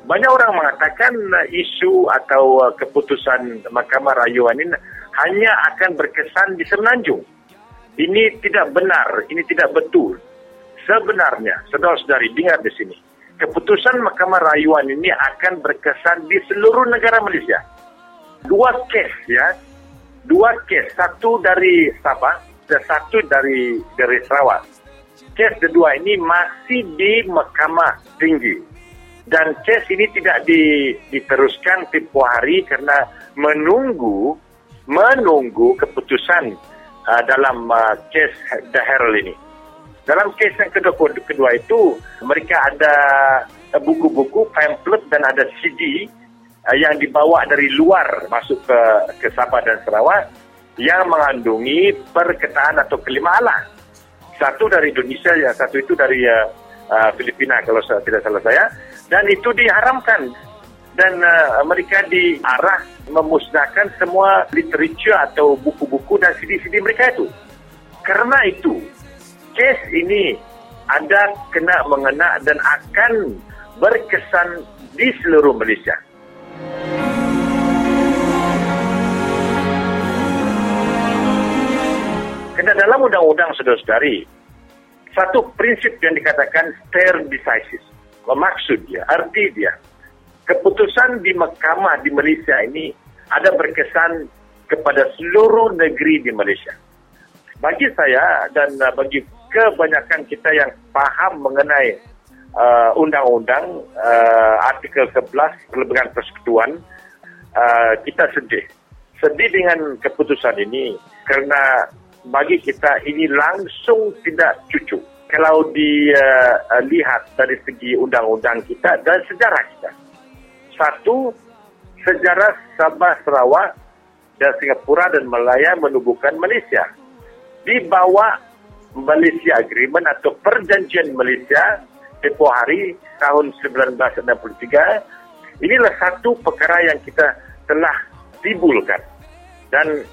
Banyak orang mengatakan uh, isu atau uh, keputusan Mahkamah Rayuan ini hanya akan berkesan di Semenanjung. Ini tidak benar, ini tidak betul. Sebenarnya, saudara-saudari, dengar di sini. Keputusan Mahkamah Rayuan ini akan berkesan di seluruh negara Malaysia. Dua kes ya, dua kes, satu dari Sabah dan satu dari dari Sarawak kes kedua ini masih di Mahkamah Tinggi. Dan kes ini tidak di, diteruskan tempoh hari kerana menunggu menunggu keputusan uh, dalam uh, kes The Herald ini. Dalam kes yang kedua, kedua itu, mereka ada buku-buku, pamphlet dan ada CD uh, yang dibawa dari luar masuk ke, ke Sabah dan Sarawak yang mengandungi perkataan atau kelima Allah satu dari Indonesia ya. Satu itu dari uh, uh, Filipina kalau saya, tidak salah saya. Dan itu diharamkan. Dan uh, mereka diarah memusnahkan semua literatur atau buku-buku dan CD-CD mereka itu. Karena itu kes ini ada kena mengena dan akan berkesan di seluruh Malaysia. Dalam undang-undang saudara-saudari, satu prinsip yang dikatakan stare decisis. Maksud dia, arti dia, keputusan di mahkamah di Malaysia ini ada berkesan kepada seluruh negeri di Malaysia. Bagi saya dan uh, bagi kebanyakan kita yang faham mengenai uh, undang-undang uh, artikel 11 kelebihan persekutuan, uh, kita sedih. Sedih dengan keputusan ini kerana bagi kita ini langsung tidak cucu. Kalau dilihat uh, dari segi undang-undang kita dan sejarah kita. Satu, sejarah Sabah Sarawak dan Singapura dan Malaya menubuhkan Malaysia. Di bawah Malaysia Agreement atau Perjanjian Malaysia tempoh hari tahun 1963, inilah satu perkara yang kita telah timbulkan dan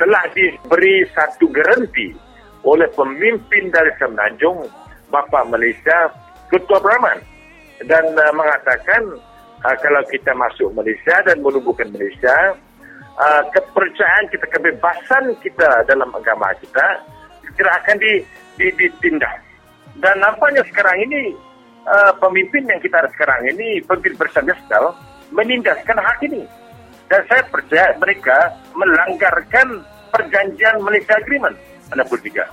telah diberi satu garanti oleh pemimpin dari Semenanjung, Bapa Malaysia, Ketua Brahman dan uh, mengatakan uh, kalau kita masuk Malaysia dan menubuhkan Malaysia, uh, kepercayaan kita, kebebasan kita dalam agama kita tidak akan di, di, ditindak. Dan nampaknya sekarang ini uh, pemimpin yang kita ada sekarang ini, pemimpin bersama menindaskan hak ini. Dan saya percaya mereka melanggarkan perjanjian Malaysia Agreement. Anda pun tiga.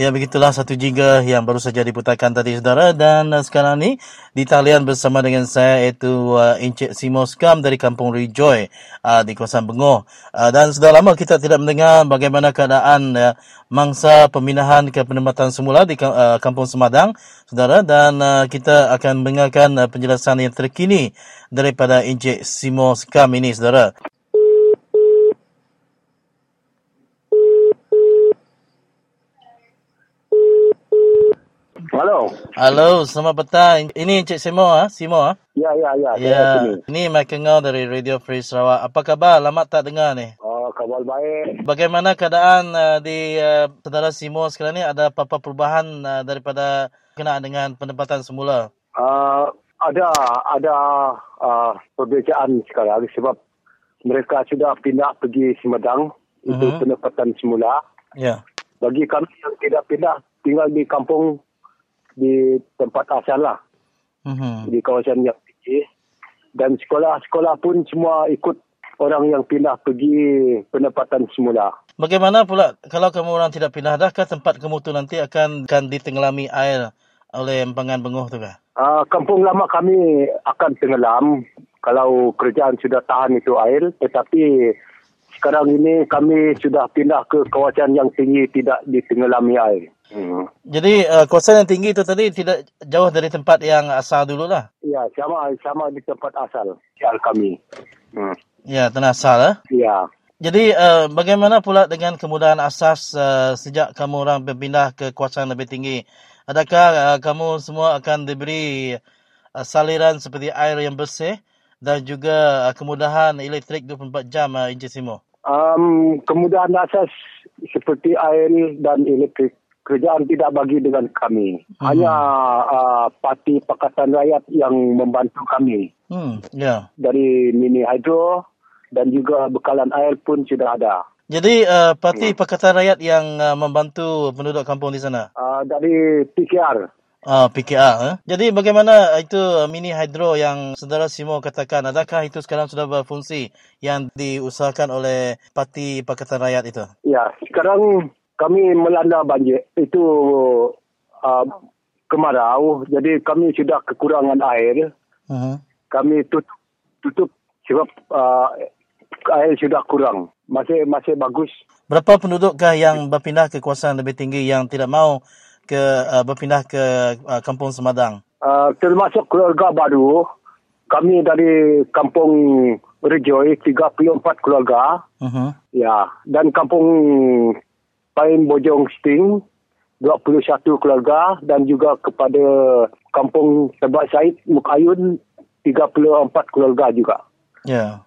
Ya begitulah satu jingga yang baru saja diputarkan tadi saudara. Dan uh, sekarang ni di talian bersama dengan saya iaitu uh, Encik Simo dari Kampung Rejoy uh, di kawasan Bengoh. Uh, dan sudah lama kita tidak mendengar bagaimana keadaan uh, mangsa peminahan ke penempatan semula di uh, Kampung Semadang saudara. Dan uh, kita akan mendengarkan uh, penjelasan yang terkini daripada Encik Simo Skam ini saudara. Halo. Halo, selamat petang. Ini Encik Simo ah, Simo ah. Ya, ya, ya. Ya. Ini Michael Ngau dari Radio Free Sarawak. Apa khabar? Lama tak dengar ni. Oh, khabar baik. Bagaimana keadaan uh, di uh, saudara Simo sekarang ni? Ada apa-apa perubahan uh, daripada kenaan dengan penempatan semula? Uh, ada ada uh, perbezaan sekarang sebab mereka sudah pindah pergi Semedang. Itu uh-huh. penempatan semula. Ya. Yeah. Bagi kami yang tidak pindah tinggal di kampung di tempat asal lah. Uh-huh. Di kawasan yang tinggi. Dan sekolah-sekolah pun semua ikut orang yang pindah pergi penempatan semula. Bagaimana pula kalau kamu orang tidak pindah, adakah tempat kamu tu nanti akan akan ditenggelami air oleh empangan bengoh tu kah? Uh, kampung lama kami akan tenggelam kalau kerajaan sudah tahan itu air. Tetapi sekarang ini kami sudah pindah ke kawasan yang tinggi tidak ditenggelami air. Hmm. Jadi uh, kawasan yang tinggi itu tadi tidak jauh dari tempat yang asal dulu lah? Ya, sama sama di tempat asal asal kami. Hmm. Ya, tanah asal lah? Ya. Jadi uh, bagaimana pula dengan kemudahan asas uh, sejak kamu orang berpindah ke kawasan lebih tinggi? Adakah uh, kamu semua akan diberi uh, saliran seperti air yang bersih dan juga uh, kemudahan elektrik 24 jam, uh, Encik Simo? Um, kemudahan asas seperti air dan elektrik kerajaan tidak bagi dengan kami. Hmm. Hanya uh, parti Pakatan Rakyat yang membantu kami. Hmm, yeah. Dari mini hydro dan juga bekalan air pun sudah ada. Jadi uh, parti hmm. Pakatan Rakyat yang uh, membantu penduduk kampung di sana? Uh, dari PKR. Ah, PKR. Eh? Jadi bagaimana itu mini hydro yang saudara Simo katakan? Adakah itu sekarang sudah berfungsi yang diusahakan oleh Parti Pakatan Rakyat itu? Ya, sekarang kami melanda banjir itu uh, kemarau jadi kami sudah kekurangan air uh-huh. kami tutup tutup sebab uh, air sudah kurang masih masih bagus berapa pendudukkah yang berpindah ke kawasan lebih tinggi yang tidak mau ke uh, berpindah ke uh, kampung Semadang uh, termasuk keluarga baru kami dari kampung Rejoy 34 keluarga uh-huh. ya dan kampung Pain Bojong Sting 21 keluarga dan juga kepada Kampung Sebab Said Mukayun 34 keluarga juga. Ya.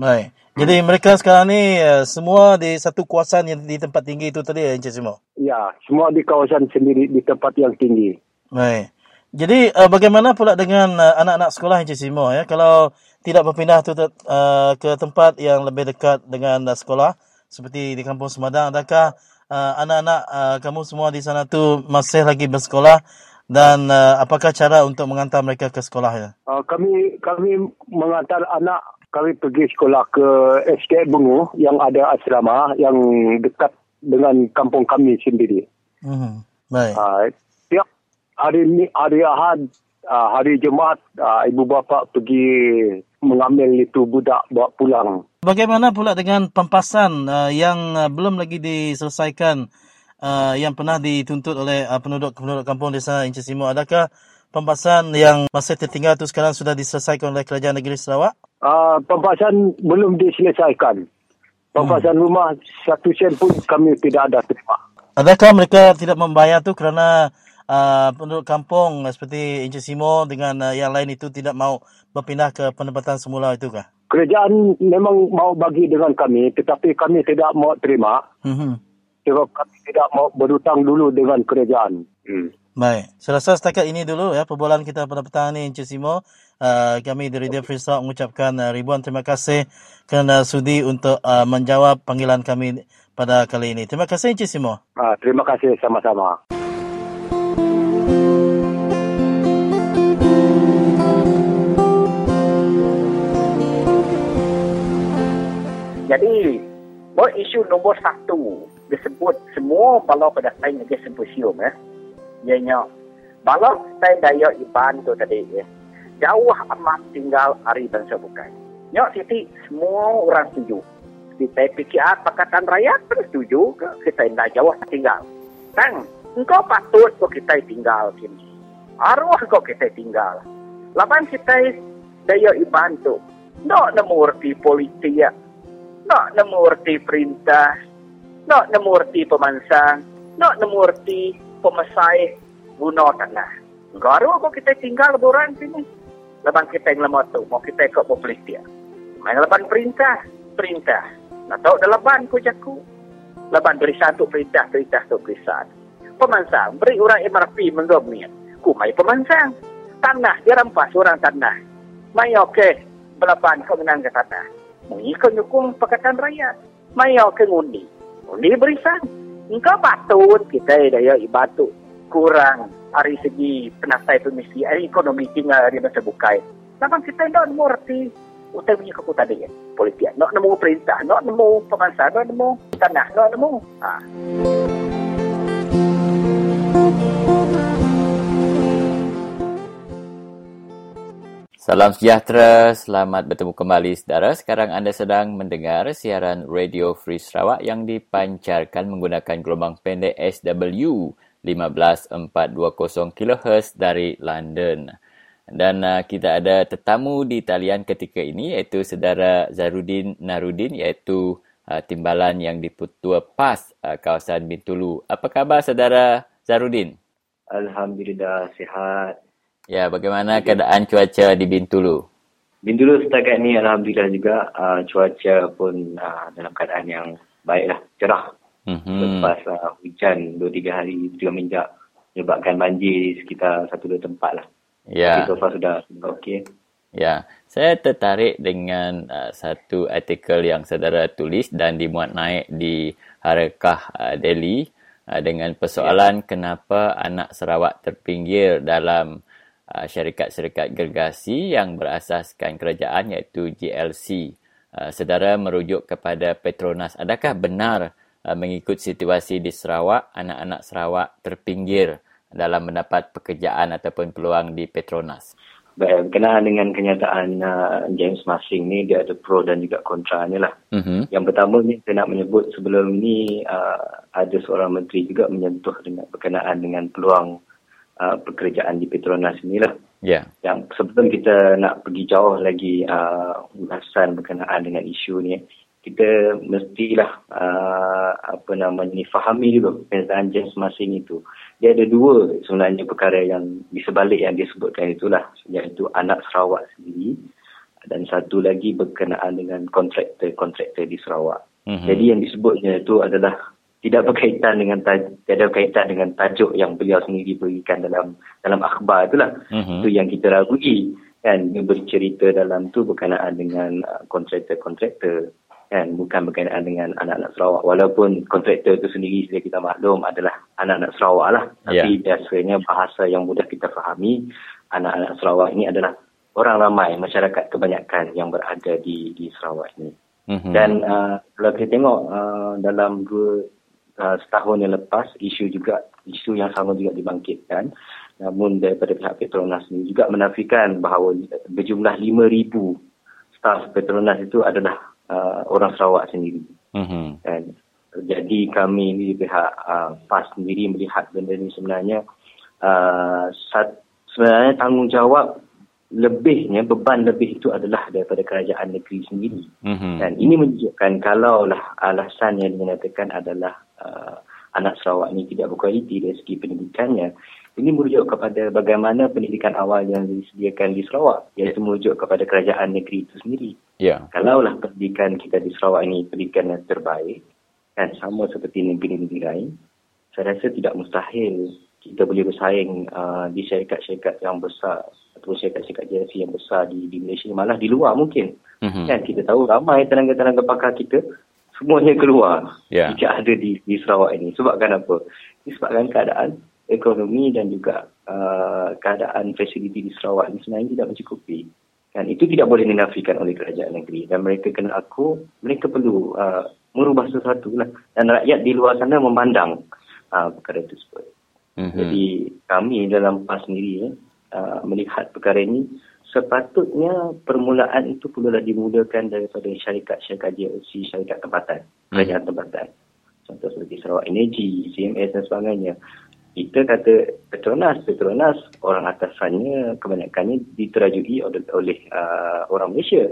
Baik. Jadi hmm. mereka sekarang ni uh, semua di satu kawasan yang di tempat tinggi itu tadi ya Encik Simo? Ya, semua di kawasan sendiri di tempat yang tinggi. Baik. Jadi uh, bagaimana pula dengan uh, anak-anak sekolah Encik Simo ya? Kalau tidak berpindah tu uh, ke tempat yang lebih dekat dengan uh, sekolah seperti di Kampung Semadang, adakah uh, anak-anak uh, kamu semua di sana tu masih lagi bersekolah dan uh, apakah cara untuk mengantar mereka ke sekolah ya? Uh, kami kami mengantar anak kami pergi sekolah ke SKM Bungu yang ada asrama yang dekat dengan kampung kami sendiri. Hmm. Baik. Uh, hari ni hari Ahad uh, hari Jumaat uh, ibu bapa pergi mengambil itu budak bawa pulang. Bagaimana pula dengan pempasan uh, yang uh, belum lagi diselesaikan uh, yang pernah dituntut oleh uh, penduduk-penduduk kampung desa Encik Simo? Adakah pempasan yang masih tertinggal itu sekarang sudah diselesaikan oleh Kerajaan Negeri Sarawak? Uh, pempasan belum diselesaikan. Pempasan hmm. rumah satu sen pun kami tidak ada terima. Adakah mereka tidak membayar tu kerana uh, penduduk kampung seperti Encik Simo dengan uh, yang lain itu tidak mau berpindah ke penempatan semula itu kah? Kerajaan memang mau bagi dengan kami tetapi kami tidak mau terima. Mm-hmm. Sebab kami tidak mau berhutang dulu dengan kerajaan. Hmm. Baik. Saya rasa setakat ini dulu ya perbualan kita pada petang ini Encik Simo. Uh, kami dari Radio Free Sarawak mengucapkan uh, ribuan terima kasih kerana sudi untuk uh, menjawab panggilan kami pada kali ini. Terima kasih Encik Simo. Uh, terima kasih sama-sama. Jadi, buat isu nombor satu disebut semua balau pada saya negeri simposium ya. Ianya, balau saya daya iban tu tadi ya. Jauh amat tinggal hari bangsa bukan. Nyok Siti, semua orang setuju. Kita PKR Pakatan Rakyat pun setuju ke kita tidak jauh tinggal. Tang, engkau patut kok kita tinggal sini. Arwah kok kita tinggal. Lapan kita daya iban tu. Tak nemu arti politik ya nak nemu erti perintah, nak nemu erti pemansang, nak nemu erti pemesai guna tanah. Garu kok kita tinggal boran sini. Lepas kita yang lemah tu, mau kita ikut politik. Main lepas perintah, perintah. Nak tahu dah leban ku jaku. Lepas beri satu perintah, perintah tu beri satu. Pemansang, beri orang MRP mendomit. Ku mai pemansang. Tanah, dia rampas orang tanah. Mai okey, belapan kau menang ke tanah mengikut hukum Pakatan Rakyat. Maya ke ngundi. Ngundi berisan. Engkau patut kita daya ibatu kurang dari segi penasai permisi, dari ekonomi tinggal di masa bukai. Kenapa kita tidak mengerti utai punya keku tadi ya, politik. Nak nemu perintah, nak nemu pemangsa, nak nemu tanah, nak nemu. Ha. Salam sejahtera, selamat bertemu kembali saudara. Sekarang anda sedang mendengar siaran Radio Free Sarawak yang dipancarkan menggunakan gelombang pendek SW 15420 kHz dari London. Dan uh, kita ada tetamu di talian ketika ini iaitu saudara Zarudin Narudin iaitu uh, timbalan yang di Putua PAS uh, kawasan Bintulu. Apa khabar saudara Zarudin? Alhamdulillah sihat. Ya, bagaimana keadaan cuaca di Bintulu? Bintulu setakat ni Alhamdulillah juga uh, cuaca pun uh, dalam keadaan yang baiklah, cerah. Mm-hmm. Lepas uh, hujan 2-3 hari juga minjak menyebabkan banjir di sekitar satu dua tempat lah. Ya. Tapi so far sudah, sudah okey. Ya, saya tertarik dengan uh, satu artikel yang saudara tulis dan dimuat naik di Harakah uh, Delhi uh, dengan persoalan ya. kenapa anak Sarawak terpinggir dalam Uh, syarikat-syarikat gergasi yang berasaskan kerajaan iaitu GLC. Uh, Sedara merujuk kepada Petronas. Adakah benar mengikut situasi di Sarawak, anak-anak Sarawak terpinggir dalam mendapat pekerjaan ataupun peluang di Petronas? Baik, berkenaan dengan kenyataan uh, James Masing ni, dia ada pro dan juga kontra ni lah. Uh-huh. Yang pertama ni, saya nak menyebut sebelum ni uh, ada seorang menteri juga menyentuh dengan berkenaan dengan peluang uh, pekerjaan di Petronas inilah. Ya. Yeah. Yang sebelum kita nak pergi jauh lagi uh, ulasan berkenaan dengan isu ni, kita mestilah uh, apa namanya ni fahami juga kenyataan James Masing itu. Dia ada dua sebenarnya perkara yang di sebalik yang dia sebutkan itulah iaitu anak Sarawak sendiri dan satu lagi berkenaan dengan kontraktor-kontraktor di Sarawak. Mm-hmm. Jadi yang disebutnya itu adalah tidak berkaitan dengan tidak berkaitan dengan tajuk yang beliau sendiri berikan dalam dalam akhbar itulah uh-huh. itu yang kita ragui kan dia bercerita dalam tu berkenaan dengan uh, kontraktor-kontraktor kan bukan berkenaan dengan anak-anak Sarawak walaupun kontraktor itu sendiri sudah kita maklum adalah anak-anak Sarawak lah tapi yeah. biasanya bahasa yang mudah kita fahami anak-anak Sarawak ini adalah orang ramai masyarakat kebanyakan yang berada di di Sarawak ini mm-hmm. dan uh, kalau kita tengok uh, dalam dua uh, setahun yang lepas isu juga isu yang sama juga dibangkitkan namun daripada pihak Petronas ini juga menafikan bahawa berjumlah 5,000 staf Petronas itu adalah uh, orang Sarawak sendiri. Mm-hmm. Dan jadi kami di pihak uh, PAS sendiri melihat benda ini sebenarnya uh, sat, sebenarnya tanggungjawab lebihnya beban lebih itu adalah daripada kerajaan negeri sendiri. Mm-hmm. Dan ini menunjukkan kalaulah alasan yang dinyatakan adalah uh, anak Sarawak ini tidak berkualiti dari segi pendidikannya, ini merujuk kepada bagaimana pendidikan awal yang disediakan di Sarawak, iaitu merujuk kepada kerajaan negeri itu sendiri. Yeah. Kalaulah pendidikan kita di Sarawak ini pendidikan yang terbaik, kan sama seperti negeri-negeri lain, saya rasa tidak mustahil kita boleh bersaing uh, di syarikat-syarikat yang besar atau syarikat-syarikat JLC yang besar di, di Malaysia, malah di luar mungkin. Mm-hmm. Kan kita tahu ramai tenaga-tenaga pakar kita semuanya keluar yeah. tidak ada di, di Sarawak ini. Sebabkan apa? Disebabkan keadaan ekonomi dan juga uh, keadaan fasiliti di Sarawak ini sebenarnya tidak mencukupi. Dan itu tidak boleh dinafikan oleh kerajaan negeri. Dan mereka kena aku, mereka perlu uh, merubah sesuatu lah. Dan rakyat di luar sana memandang uh, perkara tersebut. Mm-hmm. Jadi kami dalam PAS sendiri uh, melihat perkara ini sepatutnya permulaan itu perlulah dimulakan daripada syarikat-syarikat JLC, syarikat tempatan, kerajaan hmm. tempatan. Contoh seperti Sarawak Energy, CMS dan sebagainya. Kita kata Petronas, Petronas orang atasannya kebanyakannya diterajui oleh, oleh uh, orang Malaysia.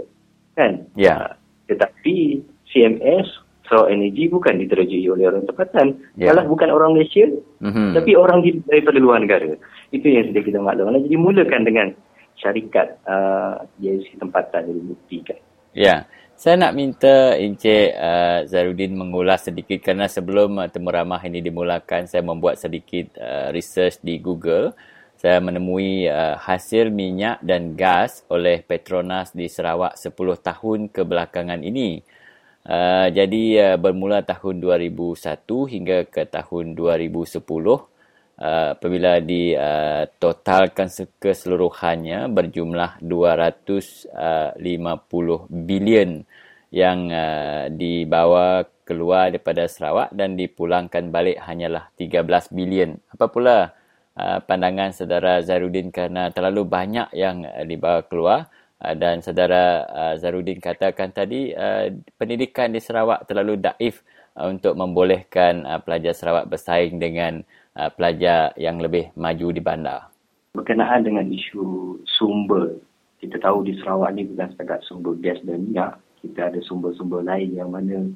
Kan? Ya. Yeah. Uh, tetapi CMS, Sarawak Energy bukan diterajui oleh orang tempatan. Yeah. Malah bukan orang Malaysia, mm-hmm. tapi orang di, daripada luar negara. Itu yang sudah kita maklum. Jadi mulakan dengan syarikat uh, JLC tempatan yang dibuktikan. Ya, saya nak minta Encik uh, Zarudin mengulas sedikit kerana sebelum uh, temu ramah ini dimulakan, saya membuat sedikit uh, research di Google. Saya menemui uh, hasil minyak dan gas oleh Petronas di Sarawak 10 tahun kebelakangan ini. Uh, jadi uh, bermula tahun 2001 hingga ke tahun 2010 Uh, apabila ditotalkan uh, keseluruhannya berjumlah 250 uh, bilion yang uh, dibawa keluar daripada Sarawak dan dipulangkan balik hanyalah 13 bilion. Apa pula uh, pandangan saudara Zarudin kerana terlalu banyak yang uh, dibawa keluar uh, dan saudara uh, Zarudin katakan tadi uh, pendidikan di Sarawak terlalu daif uh, untuk membolehkan uh, pelajar Sarawak bersaing dengan uh, pelajar yang lebih maju di bandar. Berkenaan dengan isu sumber, kita tahu di Sarawak ni bukan setakat sumber gas dan minyak, kita ada sumber-sumber lain yang mana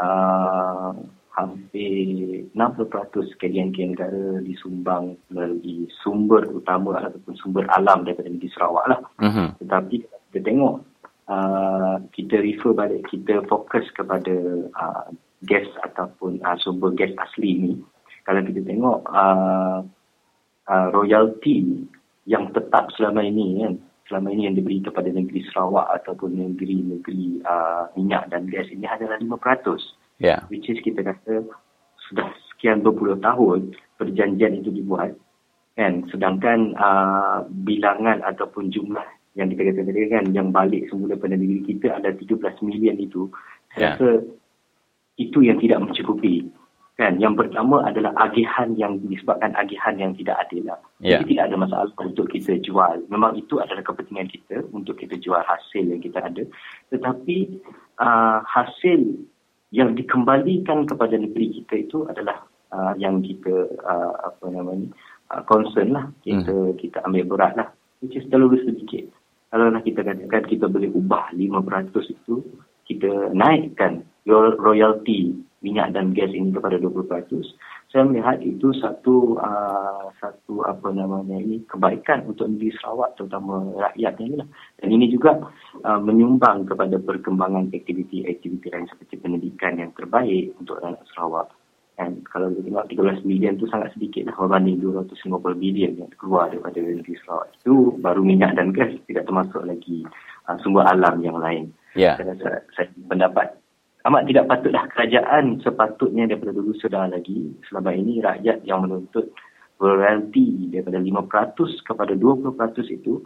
uh, hampir 60% KDNK negara disumbang melalui sumber utama ataupun sumber alam daripada negeri Sarawak lah. Uh-huh. Tetapi kita tengok, uh, kita refer balik, kita fokus kepada uh, gas ataupun uh, sumber gas asli ni kalau kita tengok uh, uh, royalty yang tetap selama ini kan selama ini yang diberi kepada negeri Sarawak ataupun negeri-negeri uh, minyak dan gas ini adalah 5%. Yeah. Which is kita kata sudah sekian berpuluh tahun perjanjian itu dibuat kan sedangkan uh, bilangan ataupun jumlah yang kita kata tadi kan yang balik semula pada negeri kita ada 13 million itu saya yeah. rasa itu yang tidak mencukupi kan yang pertama adalah agihan yang disebabkan agihan yang tidak adil lah. Yeah. Jadi tidak ada masalah untuk kita jual. Memang itu adalah kepentingan kita untuk kita jual hasil yang kita ada. Tetapi uh, hasil yang dikembalikan kepada negeri kita itu adalah uh, yang kita uh, apa namanya uh, concern lah. Kita mm. kita ambil berat lah. Which is terlalu sedikit. Kalau nak kita katakan kita boleh ubah 5% itu, kita naikkan royalty minyak dan gas ini kepada 20%. Saya melihat itu satu uh, satu apa namanya ini kebaikan untuk negeri Sarawak terutama rakyatnya ini lah. Dan ini juga uh, menyumbang kepada perkembangan aktiviti-aktiviti lain seperti pendidikan yang terbaik untuk anak Sarawak. Dan kalau kita tengok 13 bilion tu sangat sedikit lah berbanding 250 bilion yang keluar daripada negeri Sarawak. Itu baru minyak dan gas, tidak termasuk lagi uh, sumber alam yang lain. Yeah. Saya, saya pendapat amat tidak patutlah kerajaan sepatutnya daripada dulu sudah lagi selama ini rakyat yang menuntut royalty daripada 5% kepada 20% itu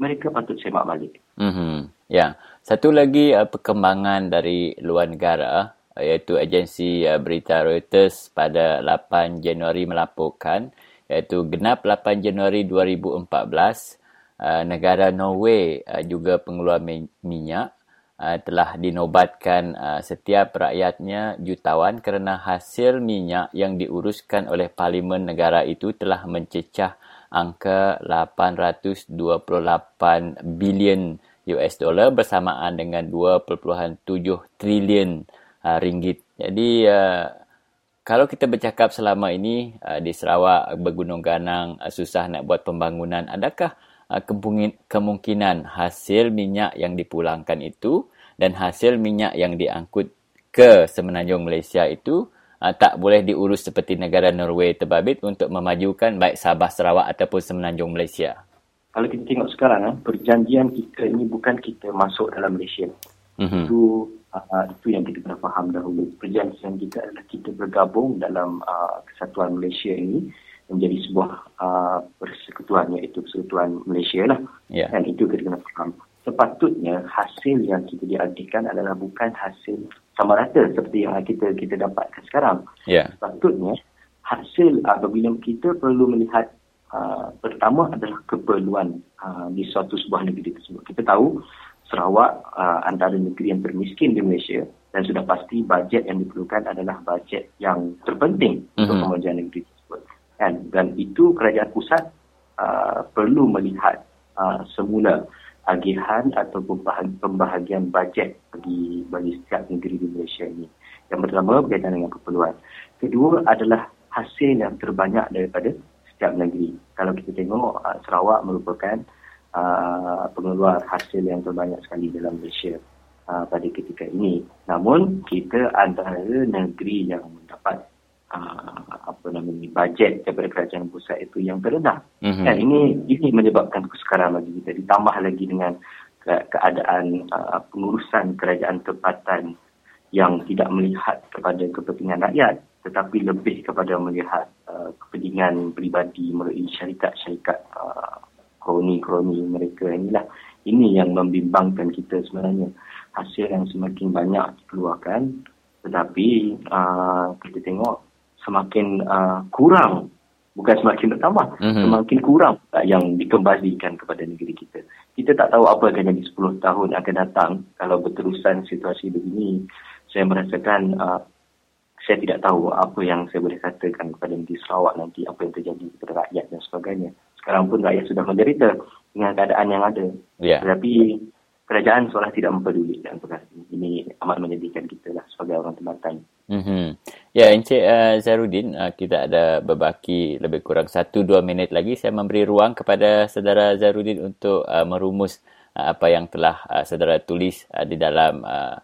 mereka patut semak balik. Mm-hmm. Ya. Satu lagi uh, perkembangan dari luar negara iaitu agensi uh, berita Reuters pada 8 Januari melaporkan iaitu genap 8 Januari 2014 uh, negara Norway uh, juga pengeluar minyak telah dinobatkan setiap rakyatnya jutawan kerana hasil minyak yang diuruskan oleh parlimen negara itu telah mencecah angka 828 bilion US dollar bersamaan dengan 2.7 trilion uh, ringgit. Jadi uh, kalau kita bercakap selama ini uh, di Sarawak bergunung ganang uh, susah nak buat pembangunan, adakah uh, kemungkinan hasil minyak yang dipulangkan itu dan hasil minyak yang diangkut ke semenanjung Malaysia itu uh, tak boleh diurus seperti negara Norway terbabit untuk memajukan baik Sabah Sarawak ataupun semenanjung Malaysia? Kalau kita tengok sekarang, perjanjian kita ini bukan kita masuk dalam Malaysia. Mm-hmm. Itu uh, itu yang kita kena faham dahulu. Perjanjian kita adalah kita bergabung dalam uh, kesatuan Malaysia ini menjadi sebuah uh, persekutuan iaitu persekutuan Malaysia lah. Yeah. Dan itu kita kena faham. Sepatutnya hasil yang kita diadakan adalah bukan hasil sama rata seperti yang kita kita dapatkan sekarang. Yeah. Sepatutnya hasil apabila kita perlu melihat uh, pertama adalah keperluan uh, di suatu sebuah negeri tersebut. Kita tahu Sarawak uh, antara negeri yang termiskin di Malaysia dan sudah pasti bajet yang diperlukan adalah bajet yang terpenting mm-hmm. untuk kemajuan negeri tersebut. Dan, dan itu kerajaan pusat uh, perlu melihat uh, semula agihan atau pembahagian bajet bagi bagi setiap negeri di Malaysia ini. Yang pertama berkaitan dengan keperluan. Kedua adalah hasil yang terbanyak daripada setiap negeri. Kalau kita tengok uh, Sarawak merupakan uh, pengeluar hasil yang terbanyak sekali dalam Malaysia uh, pada ketika ini. Namun kita antara negeri yang mendapat uh, apa namanya bajet daripada kerajaan pusat itu yang terendah. Mm-hmm. Dan ini ini menyebabkan kesukaran bagi kita. Ditambah lagi dengan ke- keadaan uh, pengurusan kerajaan tempatan yang tidak melihat kepada kepentingan rakyat tetapi lebih kepada melihat uh, kepentingan peribadi melalui syarikat-syarikat uh, kroni-kroni mereka inilah ini yang membimbangkan kita sebenarnya hasil yang semakin banyak dikeluarkan tetapi uh, kita tengok semakin uh, kurang bukan semakin bertambah mm-hmm. semakin kurang uh, yang dikembalikan kepada negeri kita kita tak tahu apa akan jadi 10 tahun akan datang kalau berterusan situasi begini saya merasakan uh, saya tidak tahu apa yang saya boleh katakan kepada negeri Sarawak nanti apa yang terjadi kepada rakyat dan sebagainya sekarang pun rakyat sudah menderita dengan keadaan yang ada. Yeah. Tetapi kerajaan seolah tidak mempedulikan perkara ini. Ini amat menyedihkan kita lah sebagai orang tempatan. Mm-hmm. Ya, Encik uh, Zarudin, uh, kita ada berbaki lebih kurang 1-2 minit lagi. Saya memberi ruang kepada saudara Zarudin untuk uh, merumus uh, apa yang telah uh, saudara tulis uh, di dalam uh,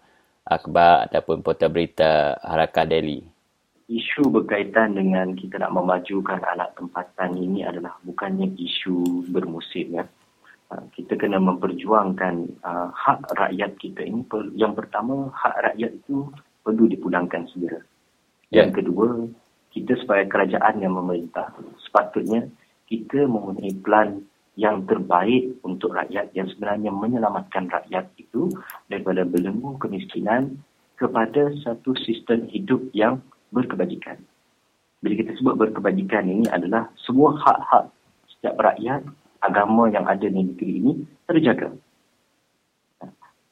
akhbar ataupun portal berita Harakah Delhi isu berkaitan dengan kita nak memajukan anak tempatan ini adalah bukannya isu bermusim ya. Uh, kita kena memperjuangkan uh, hak rakyat kita ini. Yang pertama, hak rakyat itu perlu dipulangkan segera. Yeah. Yang kedua, kita sebagai kerajaan yang memerintah, sepatutnya kita mempunyai plan yang terbaik untuk rakyat yang sebenarnya menyelamatkan rakyat itu daripada belenggu kemiskinan kepada satu sistem hidup yang berkebajikan. Bila kita sebut berkebajikan ini adalah semua hak-hak setiap rakyat, agama yang ada di negeri ini terjaga.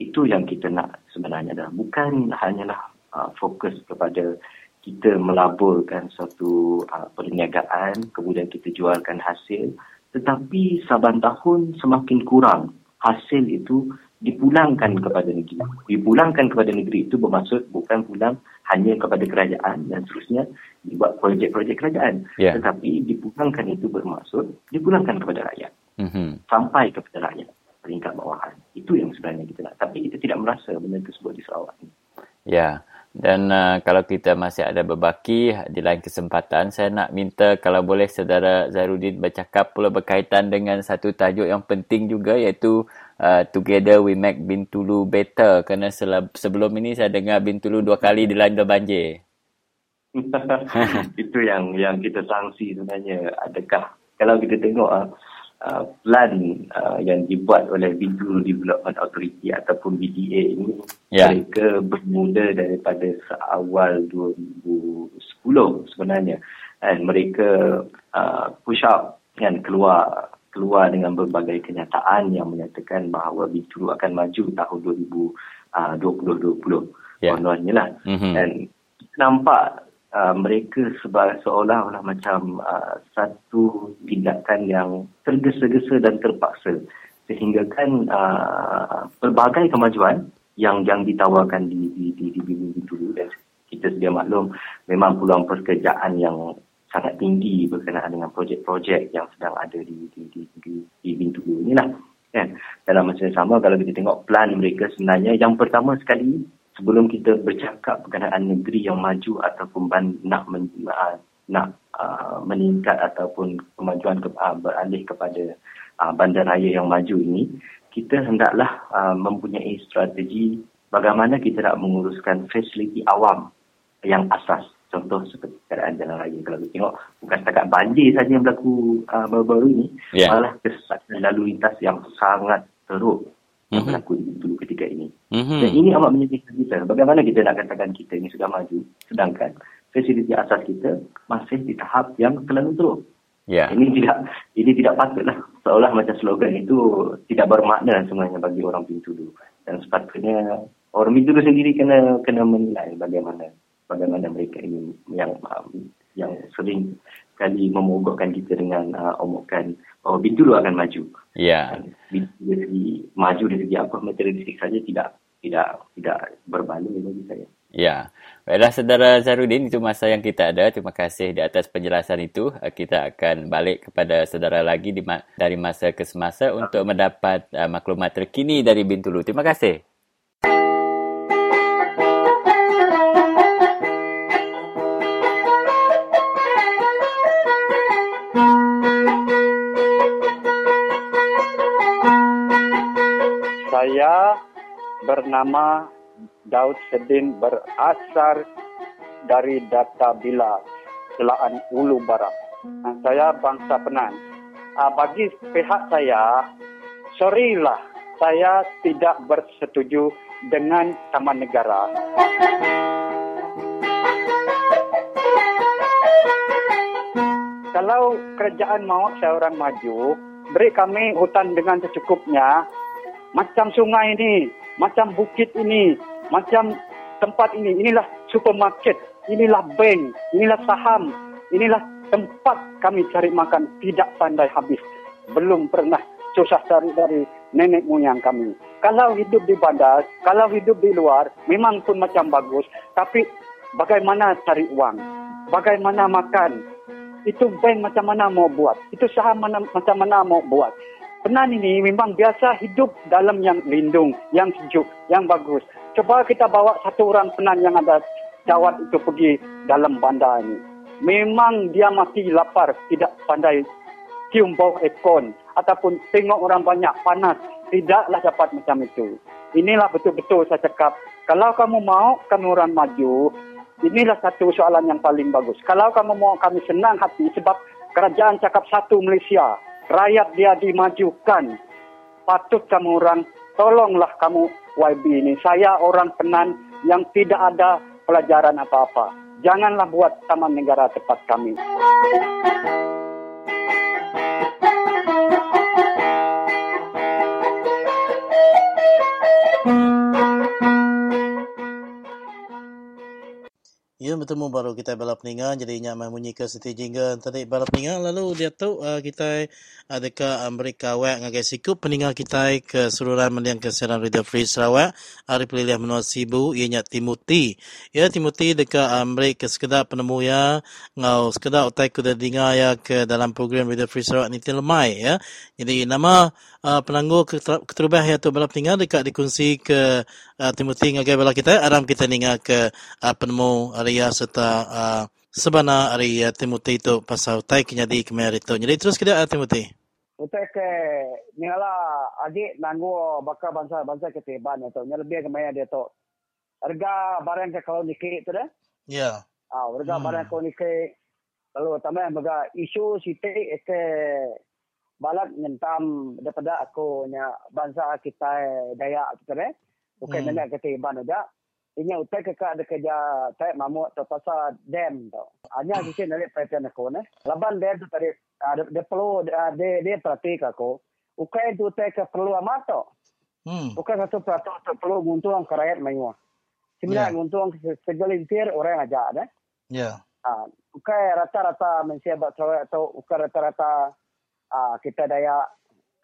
Itu yang kita nak sebenarnya adalah bukan hanyalah uh, fokus kepada kita melaburkan satu uh, perniagaan, kemudian kita jualkan hasil, tetapi saban tahun semakin kurang hasil itu dipulangkan kepada negeri. Dipulangkan kepada negeri itu bermaksud bukan pulang hanya kepada kerajaan dan seterusnya dibuat projek-projek kerajaan. Yeah. Tetapi dipulangkan itu bermaksud dipulangkan kepada rakyat. Mm-hmm. Sampai kepada rakyat peringkat bawahan. Itu yang sebenarnya kita nak. Tapi kita tidak merasa benda tersebut di Sarawak ini. Ya. Dan uh, kalau kita masih ada berbaki di lain kesempatan, saya nak minta kalau boleh saudara Zairuddin bercakap pula berkaitan dengan satu tajuk yang penting juga iaitu uh, Together We Make Bintulu Better. Kerana sebelum ini saya dengar Bintulu dua kali dilanda banjir. Itu yang yang kita sangsi sebenarnya. Adakah kalau kita tengok uh, uh, plan uh, yang dibuat oleh Bintulu Development Authority ataupun BDA ini yeah. mereka bermula daripada seawal 2010 sebenarnya dan mereka uh, push up kan keluar keluar dengan berbagai kenyataan yang menyatakan bahawa Bintulu akan maju tahun 2020 yeah. kononnya lah mm-hmm. dan nampak uh, mereka sebab seolah-olah macam uh, satu tindakan yang tergesa-gesa dan terpaksa sehingga kan uh, pelbagai kemajuan yang yang ditawarkan di di di di BIM dulu dan kita sedia maklum memang peluang pekerjaan yang sangat tinggi berkenaan dengan projek-projek yang sedang ada di di di di, di BIM dulu inilah kan? Dalam masa yang sama kalau kita tengok plan mereka sebenarnya yang pertama sekali sebelum kita bercakap berkenaan negeri yang maju ataupun ban, nak men, uh, nak uh, meningkat ataupun kemajuan ke, uh, beralih kepada uh, bandaraya yang maju ini kita hendaklah uh, mempunyai strategi bagaimana kita nak menguruskan fasiliti awam yang asas contoh seperti keadaan jalan raya kalau kita tengok bukan setakat banjir saja yang berlaku uh, baru-baru ini yeah. malah kesesakan lalu lintas yang sangat teruk mm-hmm. berlaku dulu ketika ini. Mm-hmm. Dan ini amat menyedihkan kita. Bagaimana kita nak katakan kita ini sudah maju, sedangkan fasiliti asas kita masih di tahap yang terlalu teruk. Yeah. Ini tidak ini tidak patutlah. Seolah macam slogan itu tidak bermakna sebenarnya bagi orang Bintulu. Dan sepatutnya orang Bintulu sendiri kena kena menilai bagaimana bagaimana mereka ini yang um, yang sering kali memogokkan kita dengan uh, omokan bahawa Bintulu akan maju. Ya. Yeah. Dari segi maju dari segi apa materialistik saja tidak tidak tidak berbaloi bagi saya. Ya. Baiklah saudara Zarudin, itu masa yang kita ada. Terima kasih di atas penjelasan itu. Uh, kita akan balik kepada saudara lagi di ma- dari masa ke semasa untuk mendapat uh, maklumat terkini dari Bintulu. Terima kasih. Saya bernama Daud Sedin berasal dari Data Bila, Selaan Ulu Barat. Nah, saya bangsa Penan. Uh, bagi pihak saya, sorry lah, saya tidak bersetuju dengan Taman Negara. Kalau kerajaan mau saya orang maju, beri kami hutan dengan secukupnya, macam sungai ini, macam bukit ini, macam tempat ini. Inilah supermarket, inilah bank, inilah saham, inilah tempat kami cari makan tidak pandai habis. Belum pernah susah cari dari nenek moyang kami. Kalau hidup di bandar, kalau hidup di luar, memang pun macam bagus. Tapi bagaimana cari uang? Bagaimana makan? Itu bank macam mana mau buat? Itu saham mana, macam mana mau buat? Penan ini memang biasa hidup dalam yang lindung, yang sejuk, yang bagus. Coba kita bawa satu orang penan yang ada jawat itu pergi dalam bandar ini. Memang dia mati lapar, tidak pandai cium bau ekon ataupun tengok orang banyak panas. Tidaklah dapat macam itu. Inilah betul-betul saya cakap. Kalau kamu mau kami orang maju, inilah satu soalan yang paling bagus. Kalau kamu mau kami senang hati sebab kerajaan cakap satu Malaysia rakyat dia dimajukan. Patut kamu orang, tolonglah kamu YB ini. Saya orang penan yang tidak ada pelajaran apa-apa. Janganlah buat taman negara tempat kami. Ya, bertemu baru kita balap peningan jadi nyak mai bunyi ke seti jingga tadi balap peningan lalu dia tu uh, kita ada ke Amerika wek ngagai sikup peningan kita ke seluruh meliang ke siaran Radio Free Sarawak hari pilih menua sibu ianya Timothy. Ya Timothy dekat Amerika sekedar penemu ya. Ngau sekedar utai kuda dengar ya ke dalam program Radio Free Sarawak ni lemai ya. Jadi nama uh, penangguh keterubah ya tu peningan dekat dikunci ke uh, Timothy ngagai balap kita aram kita dengar ke uh, penemu area serta uh, sebana area Timothy itu pasal tai kenyadi kemari itu. Jadi terus kita uh, Timothy. Utai ke nyala adik nanggu bakal bangsa-bangsa ketiban itu. Nyala lebih kemaya dia tu. Harga barang ke kalau nikah itu dah. Ya. Ah, harga hmm. barang kalau nikah. Lalu tambah baga isu siti ke balat ngentam daripada aku nya bangsa kita daya itu dah. Bukan hmm. nak ketiban aja inya utai ke ka de kerja tai mamu to pasa dam to anya kisi nale pattern ko ne laban de tu tadi de perlu de de pratik aku ukai tu utai ke perlu amato hmm ukai satu prato to perlu guntung kerayat mayu Sebenarnya yeah. guntung segelintir orang aja ada. Ya. Ah, ukai rata-rata mensia bak atau ukai rata-rata ah kita daya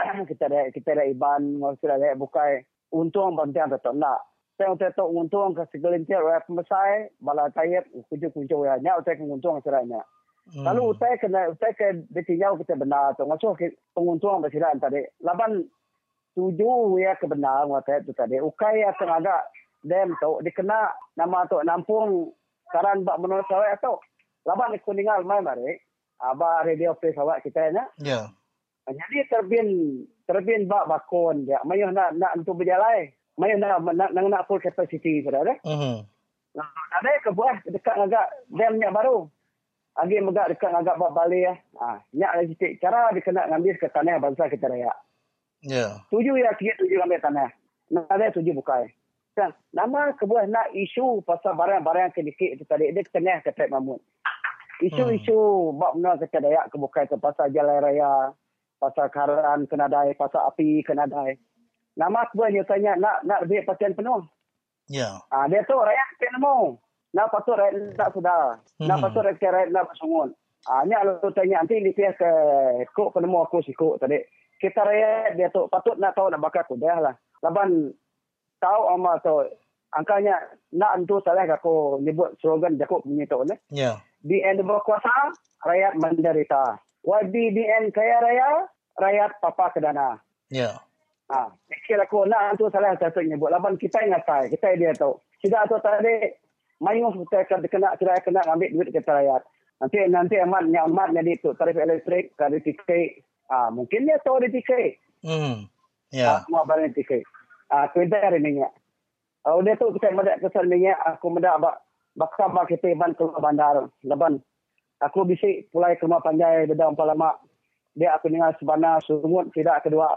kita daya kita daya iban ngosira daya bukai. Untung bantian tetap nak saya untuk tahu untung ke segelintir orang pemesai bala tayar kunjung-kunjung ya nya untuk untung seranya hmm. lalu utai kena utai ke ditinggal kita benar. Tu ke penguntung bersiran tadi laban tujuh ya kebenar ngata itu tadi. Ukai ya tenaga dem tu dikena nama tu nampung karan bak menurut saya tu laban kuningal mai mari aba radio face awak kita nya ya jadi terbin terbin bak bakon dia mayuh nak nak untuk berjalan mana nak nak nak, nak full capacity sudah ada. Mhm. Nah, ada ke buah dekat agak dam nya baru. Agi megak dekat agak bab balik ya. Ah, nyak lagi sikit cara dia kena ngambil ke tanah bangsa kita raya. Ya. Yeah. Tujuh ya tiga tujuh ambil tanah. Nah, ada tujuh bukai. Kan, nama kebuah nak isu pasal barang-barang sedikit itu tadi dia tengah ke Tek Mahmud. Isu-isu hmm. bab kita dayak ke bukai tu pasal jalan raya, pasal karan kena dai, pasal api kena dai nama aku dia tanya nak nak lebih pasien penuh. Ya. Ah dia tu rakyat kena mau. Nak patut rakyat tak sudah. Hmm. Nak patut rakyat rakyat nak bersungun. Ah ni kalau tanya nanti di pihak ke kok penemu aku si kok tadi. Kita rakyat dia tu patut nak tahu nak bakar aku dah lah. Laban tahu ama tu angkanya nak entu salah aku nyebut slogan Jakob punya tu ne. Ya. Di end berkuasa rakyat menderita. Wadi end kaya raya rakyat papa kedana. Ya. Ha, fikir aku nak tu salah satu nyebut laban kita ingat saya, kita dia tahu. Tidak tu tadi mayu kita akan kena kira kena ambil duit kita rakyat. Nanti nanti amat nya amat jadi tu tarif elektrik kali tikai. Ah mungkin dia tahu di tikai. Hmm. Ya. Yeah. Ah, mau barang tikai. Ah kita hari minyak. Oh dia tu kita medak kesan minyak aku medak bak bakal bak kita ban ke bandar. Laban aku bisik pulai ke rumah panjai dalam lama. Dia aku dengar sebanyak sumut tidak kedua.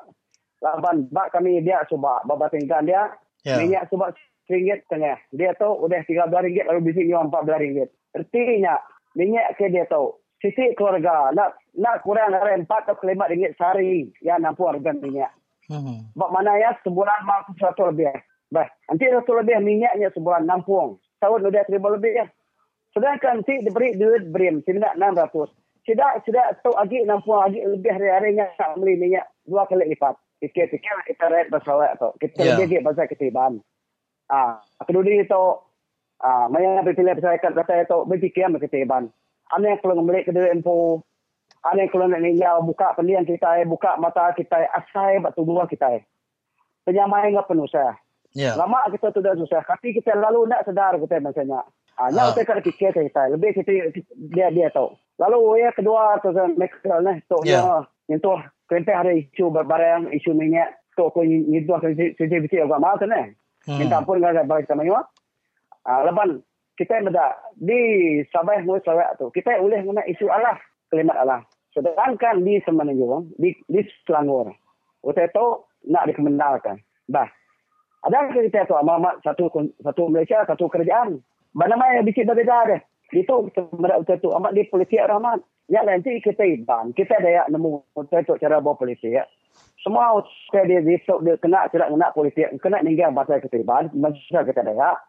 Laban bak kami dia cuba baba tinggal dia. Yeah. minyak cuba ringgit tengah. Dia tahu udah tiga belas ringgit lalu bisik jual empat belas ringgit. Artinya minyak ke dia tahu? Sisi keluarga nak nak kurang dari empat atau lima ringgit sehari ya nampu harga minyak. Hmm. bak mana ya sebulan mau satu lebih. Bah nanti satu lebih minyaknya sebulan nampung. Tahun udah seribu lebih. ya sedangkan si diberi duit brim tidak enam ratus tidak tidak tahu lagi nampung lagi lebih hari-harinya beli minyak dua kali lipat fikir-fikir kita red bersolek tu. Kita yeah. lebih pasal ketiban. Ah, kedua itu ah, maya berpilih pasal kat kata itu berfikir sama ketiban. Ane yang kalau membeli kedua info, ane yang kalau nak ninjau buka pendian kita, buka mata kita, asai batu buah kita. Penyamai enggak penuh saya. Yeah. Lama kita tu dah susah, tapi kita lalu nak sedar kita macamnya. Ah, nak kita kena fikir kita, lebih kita dia dia tahu. Lalu ya kedua tu saya ni, tu yeah. yang tu kereta ada isu barang isu minyak tu aku nyidu aku sisi sisi agak mahal tu ni minta pun ada balik sama nyawa lepas kita ada di Sabah mulai Sarawak tu kita boleh guna isu Allah kalimat Allah sedangkan di Semenanjung di di Selangor waktu itu nak dikemendalkan bah ada kita tu amat satu satu Malaysia satu kerajaan mana mana bikin berbeza deh itu sebenarnya waktu itu amat di politik rahmat Ya nanti kita iban, kita ada yang nemu untuk cara bawa politik. Ya. Semua saya dia risau dia kena tidak kena politik, kena ninggal bahasa kita iban, masa kita ada.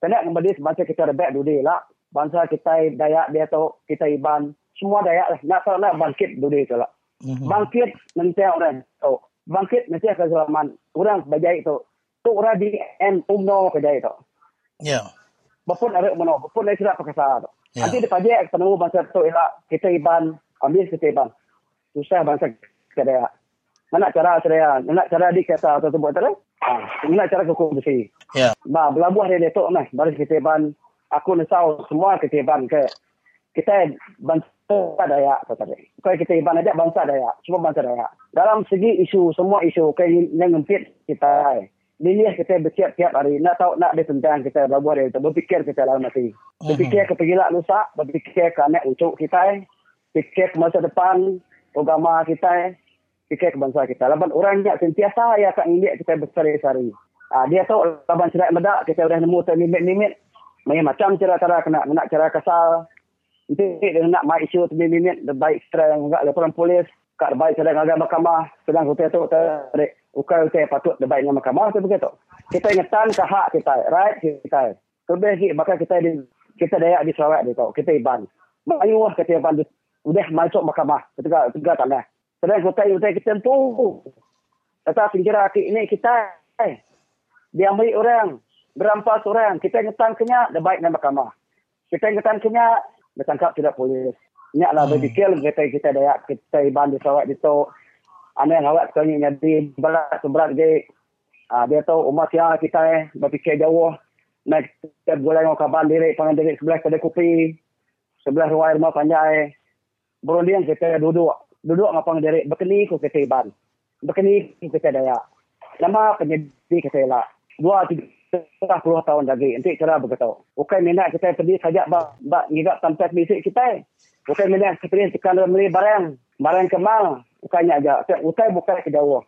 Kena kembali bahasa kita baik dulu lah. bangsa kita Dayak dia tu kita Iban semua Dayak lah nak tahu nak bangkit dulu tu lah mm-hmm. bangkit nanti orang tu bangkit nanti ke zaman orang bajai tu tu orang di en umno ke jai tu ya yeah. Bapun ada umno bapun lagi sudah pakai yeah. nanti dia pajak ketemu bangsa tu ialah kita Iban ambil kita Iban. Susah bangsa kita Dayak mana cara saya mana cara di kata atau tu buat tu mana cara kuku besi ya. Ba belabuh dia tu nah baru kita ban aku nesau semua kita ban ke. Kita bangsa daya tadi kalau kita ban ada bangsa daya semua bangsa daya dalam segi isu semua isu kayak yang ngempit kita Liliah kita bersiap tiap hari. Nak tahu nak ada tentang kita belabuh dia. Berfikir kita dalam hati. Berfikir ke pergilah lusa. Berfikir ke anak ucuk kita. Fikir ke masa depan. Agama kita fikir bangsa kita. Laban orang yang sentiasa ya kat indik kita bersari-sari. Ah dia tahu laban cerai medak kita dah nemu tu limit-limit. Macam cara-cara kena nak cara kasar. Nanti dia nak mai isu tu limit the baik strength enggak laporan polis kat baik sedang agak mahkamah sedang kita tu tarik ukar kita patut baik dengan mahkamah tu begitu. Kita ingatkan ke hak kita, right kita. Terlebih lagi maka kita di kita dayak di Sarawak ni tau. Kita iban. Bayuh kita iban udah masuk mahkamah ketika ketika tanah. Sedang kota utai kita tu. Kata pinggir akik ini kita. Eh, dia ambil orang. Berampas orang. Kita ngetan kenya, baik dengan mahkamah. Kita ngetan kenya, dah tangkap tidak polis. Nyak lah hmm. berfikir, kita kita dayak, kita iban di sawak itu. Ane yang awak sekali jadi berat seberat dia. Uh, dia tahu umat yang kita eh, berfikir jauh. Naik kita boleh dengan kabar diri, pangan diri sebelah kedai kopi. Sebelah ruang rumah panjai. Berundian kita duduk duduk ngapang dari bekeni ku kita iban. Bekeni ku kita daya. Lama penyedi kita lah. Dua tiga puluh tahun lagi. Nanti cara begitu. Bukan minat kita pergi saja bak bak ngigap tempat bisik kita. Bukan kita pergi tekan dalam beli barang. Barang kemal. Bukannya aja. Bukan bukan ke jauh.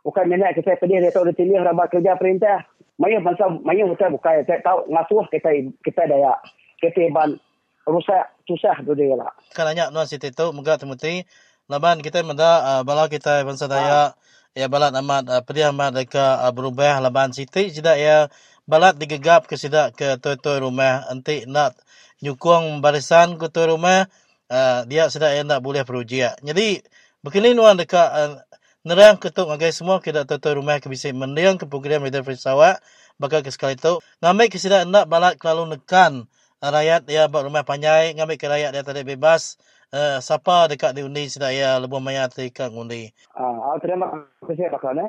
Bukan minat kita pergi dia tahu dia pilih rabat kerja perintah. Maya bangsa, maya kita bukan. Saya tahu ngasuh kita kita daya. Kita iban rusak susah dulu lah. Kan banyak nuan Siti tu, moga temuti laban kita menda uh, bala kita bangsa daya ya balat amat uh, pedih amat mereka uh, berubah laban siti tidak ya balat digegap ke sidak ke toy-toy rumah nanti nak nyukung barisan ke toy rumah uh, dia sudah ya nak boleh perujiak jadi begini nuan dekat uh, nerang ketuk agai semua kita toy-toy rumah ke bisa mendiang ke program Radio Free Sarawak bakal ke sekali tu ngambil ke sidak nak balat lalu nekan uh, rakyat ya buat rumah panjai ngambil ke rakyat dia tadi bebas uh, siapa dekat di undi sedaya lebih banyak terikat undi. Uh, terima kasih Pak. Ah,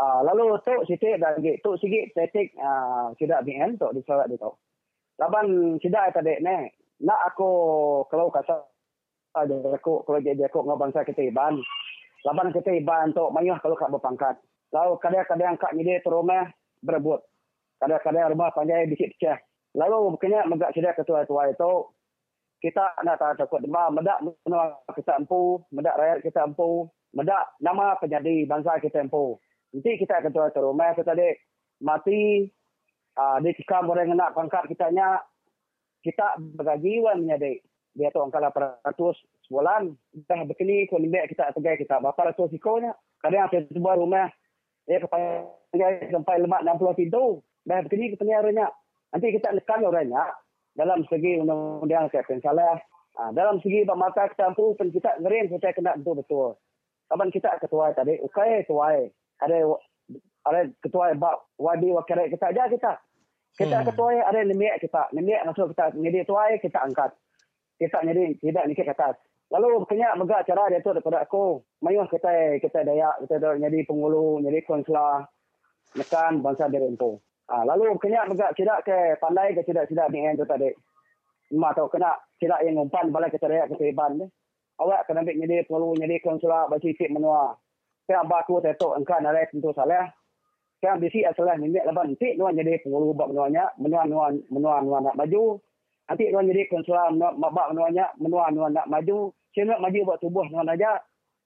uh, lalu tu Siti dan tu sikit tetik uh, sudah BN tu di surat dia tu. Laban sudah tadi ni nak aku kalau kata ada aku kalau jadi aku ngau bangsa kita iban. Laban kita iban tu mayah kalau kak berpangkat. Lalu kadang-kadang kak ni dia terumah berebut. Kadang-kadang rumah panjang bisik pecah. Lalu bukannya megak sudah ketua-tua itu kita nak tak takut demam, medak menua kita empu, medak rakyat kita empu, medak nama penyadi bangsa kita empu. Nanti kita akan tuan ke rumah kita dek mati uh, di kikam orang nak pangkat kita nya kita bergaji wan menyadi dia tu angka 800 sebulan dah begini ko limbe kita tegai kita berapa ratus ikonya kadang ada sebuah rumah dia kepanjang sampai lemak 60 pintu dah begini kepanjangnya nanti kita lekan orangnya dalam segi undang-undang saya salah. Ha, dalam segi mata kita pun kita ngerin kita kena betul-betul. Kapan kita ketua tadi, okay ketua. Ada ada ketua bab wadi wakil kita aja kita. Kita hmm. ketua ada nemiak kita. Nemiak masuk kita jadi ketua kita angkat. Kita jadi tidak nikah ke atas. Lalu kena megak cara dia tu daripada aku. Mayuh kita kita daya kita jadi pengulu, jadi konsular. Nekan bangsa diri itu. Ha, lalu kena juga tidak ke pandai ke tidak tidak ni yang tu tadi. Mak tahu kena tidak yang umpan balai kita raya ke teban ni. Awak kena ambil nyedi perlu nyedi konsulat bagi sikit menua. Saya abah aku tetok engkau narai tentu salah. Saya bisi asalah ni leban nanti nua nyedi perlu buat menuanya menua menua menua menua nak maju. Nanti nua nyedi konsulat mabak menuanya menua menua nak maju. Saya nak maju buat tubuh nua aja.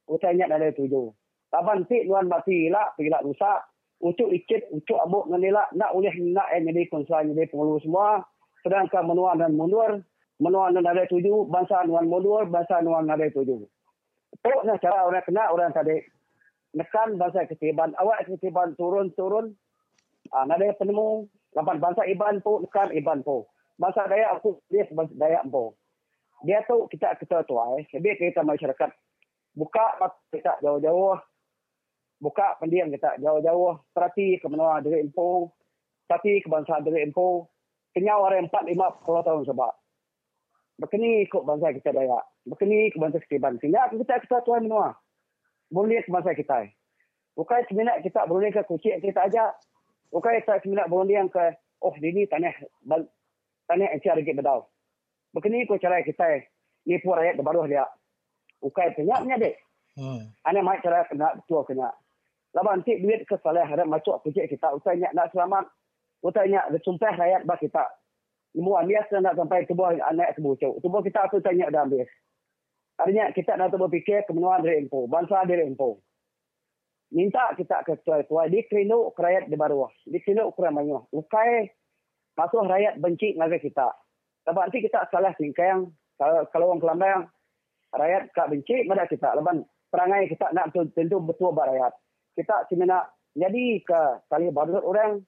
Utanya dari tujuh. Laban nanti nua mati lah pergi lah rusak untuk ikut untuk abuk dengan nak oleh nak yang jadi konsulat jadi pengurus semua sedangkan menua dan mundur menua dan ada tuju bangsa nuan mundur bangsa nuan ada tuju tu nak cara orang kena orang tadi nekan bangsa ketiban awak ketiban turun turun ah ada penemu lapan bangsa iban tu nekan iban tu Bangsa Dayak aku dia bangsa Dayak Empo. Dia tu kita ketua tuai, lebih kita masyarakat buka kita jauh-jauh buka pendiam kita jauh-jauh perhati ke menua diri Empo, perhati kebangsaan diri Empo, kenyau orang empat lima puluh tahun sebab. Berkini ikut bangsa kita Dayak. Berkini ke bangsa Ketiban. Sehingga kita ketua tuai menua. Boleh ke bangsa kita. Bukan seminat kita boleh ke kucing kita aja. Bukan kita seminat boleh ke oh ini tanah tanah NCR lagi bedau. Begini ko cara kita ni pun rakyat baru dia. Ukai punya punya dek. Hmm. Ane mai cara kena betul kena. Laban nanti duit ke salah harap masuk kerja kita. Ukai nak nak selamat. Nak sumpah rakyat bak kita. Semua biasa nak sampai tubuh anak tubuh cok. Tubuh kita tu tanya dah habis. Artinya kita nak berfikir kemenuan dari info. Bangsa dari info. Minta kita ke tuai-tuai. Di kerinuk rakyat di bawah. Di kerinuk kurang banyak. Ukai masuk rakyat benci dengan kita. Sebab nanti kita salah singkang, kalau, kalau orang kelambang, rakyat tak benci pada kita. Lepas perangai kita nak tentu betul buat rakyat. Kita cuma nak jadi ke kali baru orang,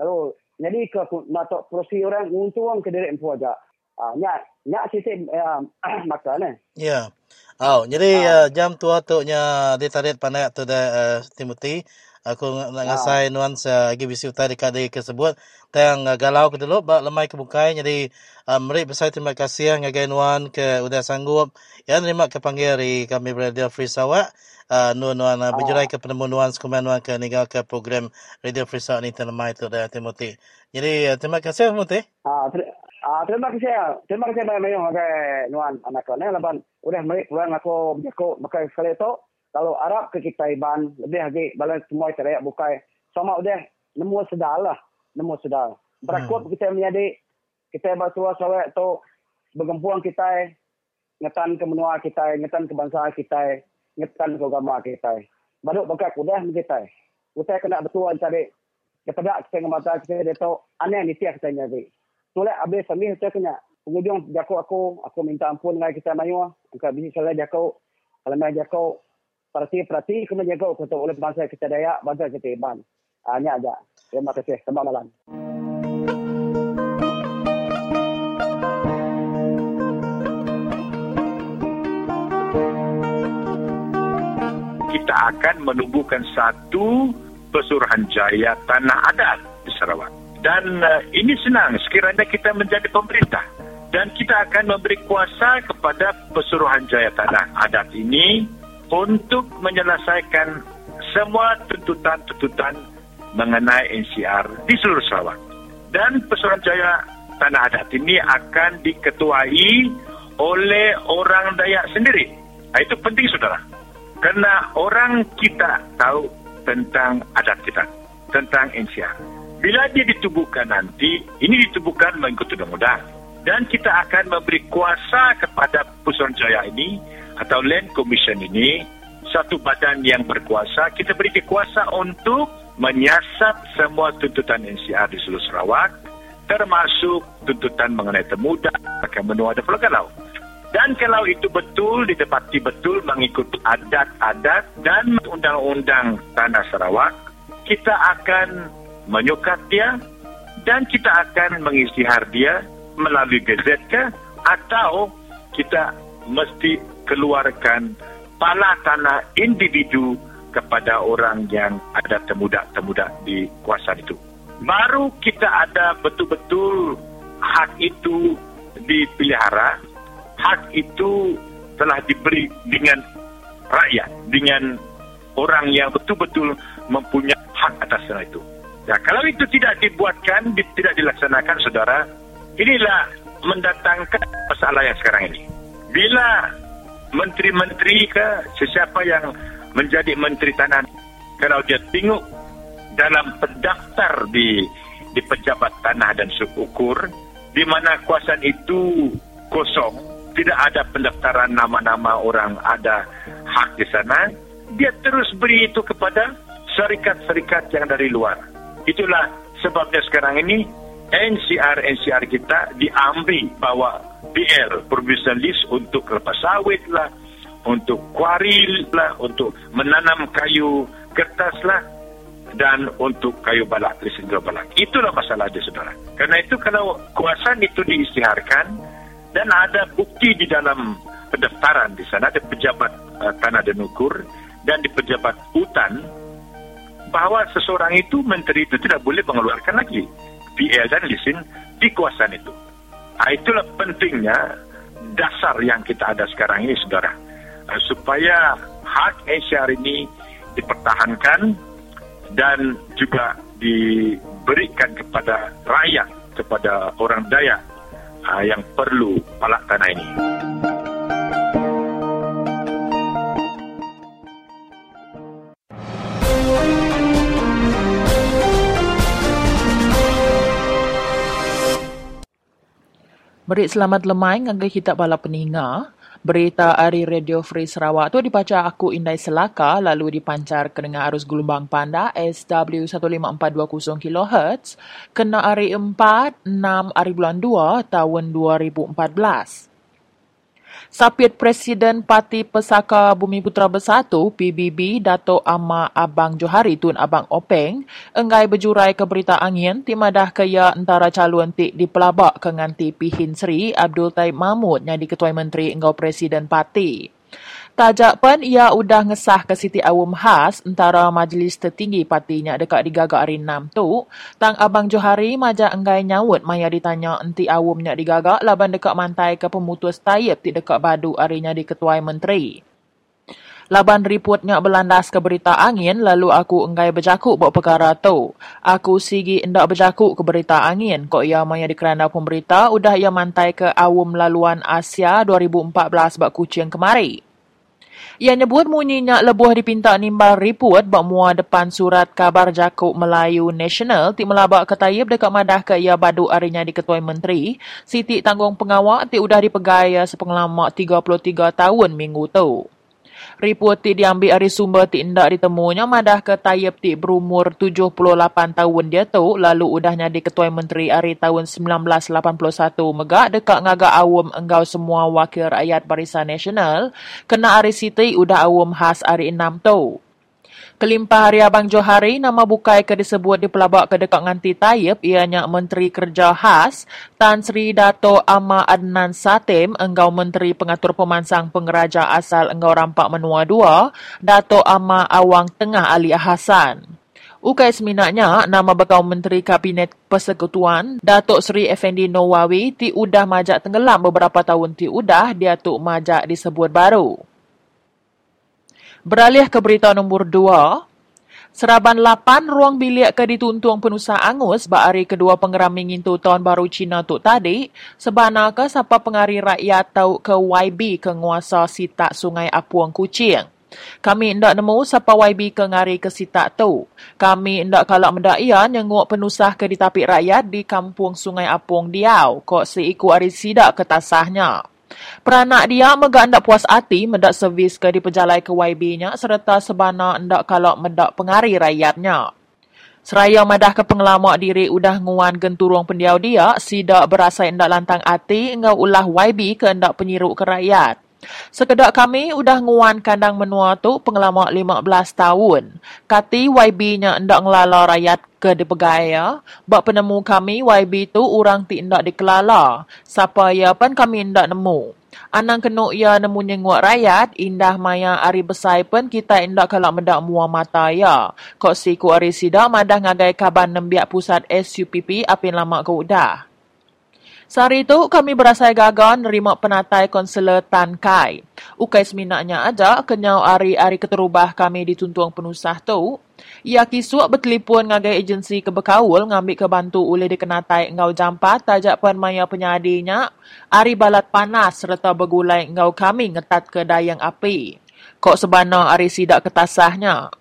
lalu jadi ke matok prosi orang, untung ke diri empu aja. Ah, nyak, sistem uh, maka ni. Ya. Oh, jadi uh, jam tua tu nya ditarik pandai tu dah uh, Timothy. Aku nak ngasai nuansa lagi bisi utari kadi tersebut. Tang galau ke dulu, bak lemai ke bukai. Jadi, um, meri besar terima kasih ngagai nuan ke udah sanggup. Ya, terima ke panggil dari kami Radio Free Sarawak. Uh, nuan nuan uh, berjurai ke penemu nuan sekumen nuan ke ninggal ke program Radio Free Sarawak ni terlemai tu dari Timothy. Jadi, uh, terima kasih Timothy. Ah, ter- ah, terima kasih. Terima kasih banyak-banyak ngagai nuan anak kau. Lepas, udah meri pulang aku berjaku makai sekali tu kalau Arab ke kita iban lebih lagi balas semua saya bukai. Sama udah nemu sedal lah. Nemu sedal. Berakut hmm. kita menjadi kita basuh sawek tu bergempuang kita ngetan ke menua kita ngetan ke bangsa kita ngetan ke agama kita. Baru bakat udah kita kita kena betul cari kepada kita mata kita dia tu aneh ni tiap kita nyari Tolak habis kami kita kena penghujung jaku aku aku minta ampun dengan kita mayu angkat bisik salah jaku kalau mai jaku perhati-perhati kena jaga untuk oleh bangsa kita Dayak, bangsa kita Iban. Hanya aja. Terima kasih. Selamat malam. Kita akan menumbuhkan satu pesuruhan jaya tanah adat di Sarawak. Dan uh, ini senang sekiranya kita menjadi pemerintah. Dan kita akan memberi kuasa kepada pesuruhan jaya tanah adat ini untuk menyelesaikan semua tuntutan-tuntutan mengenai NCR di seluruh Sarawak. Dan Pesuruhan Jaya Tanah Adat ini akan diketuai oleh orang Dayak sendiri. Ah, itu penting, saudara. Karena orang kita tahu tentang adat kita, tentang NCR. Bila dia ditubuhkan nanti, ini ditubuhkan mengikut undang-undang. Dan kita akan memberi kuasa kepada Pesuruhan Jaya ini atau Land Commission ini satu badan yang berkuasa kita beri kuasa untuk menyiasat semua tuntutan NCR di seluruh Sarawak termasuk tuntutan mengenai temuda akan menua dan pulau galau dan kalau itu betul didapati betul mengikut adat-adat dan undang-undang tanah Sarawak kita akan menyukat dia dan kita akan mengisytihar dia melalui gazetka atau kita mesti keluarkan pala tanah individu kepada orang yang ada temuda-temuda di kuasa itu. Baru kita ada betul-betul hak itu dipelihara, hak itu telah diberi dengan rakyat, dengan orang yang betul-betul mempunyai hak atas tanah itu. Ya, kalau itu tidak dibuatkan, tidak dilaksanakan, saudara, inilah mendatangkan masalah yang sekarang ini. Bila menteri-menteri ke sesiapa yang menjadi menteri tanah kalau dia tengok dalam pendaftar di di pejabat tanah dan sukukur di mana kuasaan itu kosong tidak ada pendaftaran nama-nama orang ada hak di sana dia terus beri itu kepada syarikat-syarikat yang dari luar itulah sebabnya sekarang ini NCR-NCR kita diambil bahwa PL, provisional list untuk kelapa sawit lah, untuk kuaril lah, untuk menanam kayu kertas lah. dan untuk kayu balak, listrik balak. Itulah masalah dia, saudara. Karena itu kalau kuasa itu diistiharkan dan ada bukti di dalam pendaftaran di sana, ada pejabat uh, tanah dan ukur dan di pejabat hutan, bahwa seseorang itu, menteri itu tidak boleh mengeluarkan lagi PL dan lisin di kuasaan itu. Nah, itulah pentingnya dasar yang kita ada sekarang ini, saudara. Uh, supaya hak HR ini dipertahankan dan juga diberikan kepada rakyat, kepada orang Dayak uh, yang perlu palak tanah ini. Beri selamat lemai ngagai kita bala peninga. Berita Ari Radio Free Sarawak tu dibaca aku Indai Selaka lalu dipancar ke dengan arus gelombang panda SW 15420 kHz kena hari 4, 6 hari bulan 2 tahun 2014. Sapiat Presiden Parti Pesaka Bumi Putra Bersatu, PBB, Dato' Amma Abang Johari Tun Abang Openg, enggai berjurai ke berita angin timadah kaya antara calon tik di pelabak ke nganti Pihin Sri Abdul Taib Mahmud yang diketuai Menteri Engau Presiden Parti. Tajak pun ia udah ngesah ke Siti Awam Has antara majlis tertinggi partinya dekat di Gagak hari 6 tu. Tang Abang Johari majak enggai nyawut maya ditanya enti Awamnya di Gagak laban dekat mantai ke pemutus tayep di dekat Badu harinya di Ketuai Menteri. Laban reportnya berlandas ke berita angin, lalu aku enggai berjakuk buat perkara tu. Aku sigi endak berjakuk ke berita angin. Kok ia maya di kerana pemberita, udah ia mantai ke awam laluan Asia 2014 bak kucing kemari. Ia nyebut munyinya lebuh dipinta nimbal report bak mua depan surat kabar Jakuk Melayu National ti melabak ketayib dekat madah ke ia badu arinya di Ketua Menteri. Siti tanggung pengawak ti udah dipegaya sepenglama 33 tahun minggu tu. Report ti diambil dari sumber ti indak ditemunya madah ke tayib ti berumur 78 tahun dia tu lalu udahnya di Ketua Menteri hari tahun 1981 megak dekat ngagak awam enggau semua wakil rakyat Barisan Nasional kena hari siti udah awam khas hari 6 tu. Kelimpah Hari Abang Johari nama bukai ke disebut di pelabak ke dekat nganti Tayyip ianya Menteri Kerja Khas Tan Sri Dato Amma Adnan Satim enggau Menteri Pengatur Pemansang Pengeraja asal enggau rampak menua dua Dato Amma Awang Tengah Ali Hasan. Ukai seminaknya, nama bekau Menteri Kabinet Persekutuan, Datuk Seri Effendi Nawawi, ti udah majak tenggelam beberapa tahun ti udah, dia tu majak disebut baru. Beralih ke berita nombor dua, Seraban 8 ruang bilik ke dituntung penusah angus hari kedua pengeram tu tahun baru Cina tu tadi sebana ke siapa pengari rakyat tahu ke YB ke nguasa sitak sungai Apuang Kucing. Kami ndak nemu siapa YB ke ngari ke sitak tu. Kami ndak kalak mendak ia nyenguk penusah ke ditapik rakyat di kampung sungai Apuang Diau kok seiku ari sidak ke tasahnya. Peranak dia megak ndak puas hati mendak servis ke di pejalai ke YB-nya serta sebana ndak kalau mendak pengari rakyatnya. Seraya madah ke pengelamak diri udah nguan genturung pendiau dia, sidak berasa ndak lantang hati engau ulah YB ke ndak penyiruk ke rakyat. Sekedak kami udah nguan kandang menua tu pengalamak 15 tahun. Kati YB-nya ndak ngelala rakyat ke di pegaya. Bak penemu kami YB tu orang ti ndak dikelala. Siapa ya pun kami ndak nemu. Anang kena ya nemu nyenguk rakyat, indah maya ari besai pun kita indak kalau mendak mua mata ya. Kok si ku ari sida madah ngagai kaban nembiak pusat SUPP apin lama ke udah. Sehari itu kami berasa gagal nerima penatai konselor Tan Kai. Ukai seminaknya aja kenyau hari-hari keterubah kami dituntung penusah tu. Ia kisuk bertelipun ngagai agensi kebekawul ngambil kebantu oleh dikenatai ngau jampat tajak pen maya penyadinya. Ari balat panas serta bergulai ngau kami ngetat ke dayang api. Kok sebana ari sidak ketasahnya.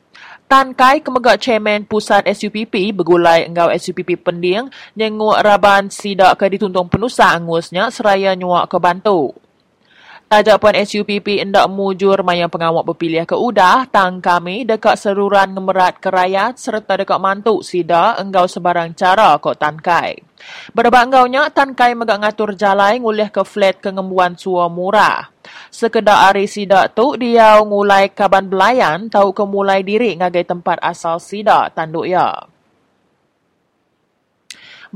Tan Kai kemegak chairman pusat SUPP bergulai engau SUPP pending nyenguk raban sidak ke dituntung penusah angusnya seraya nyuak ke bantu. Tajak puan SUPP hendak mujur maya pengawak berpilih ke udah, tang kami dekat seruran ngemerat kerayat serta dekat mantuk sida enggau sebarang cara kok tankai. Berbak engkaunya, tankai megak ngatur jalai ngulih ke flat kengembuan sua murah. Sekedar hari sidak tu, dia ngulai kaban belayan tahu kemulai diri ngagai tempat asal sidak tanduk ya.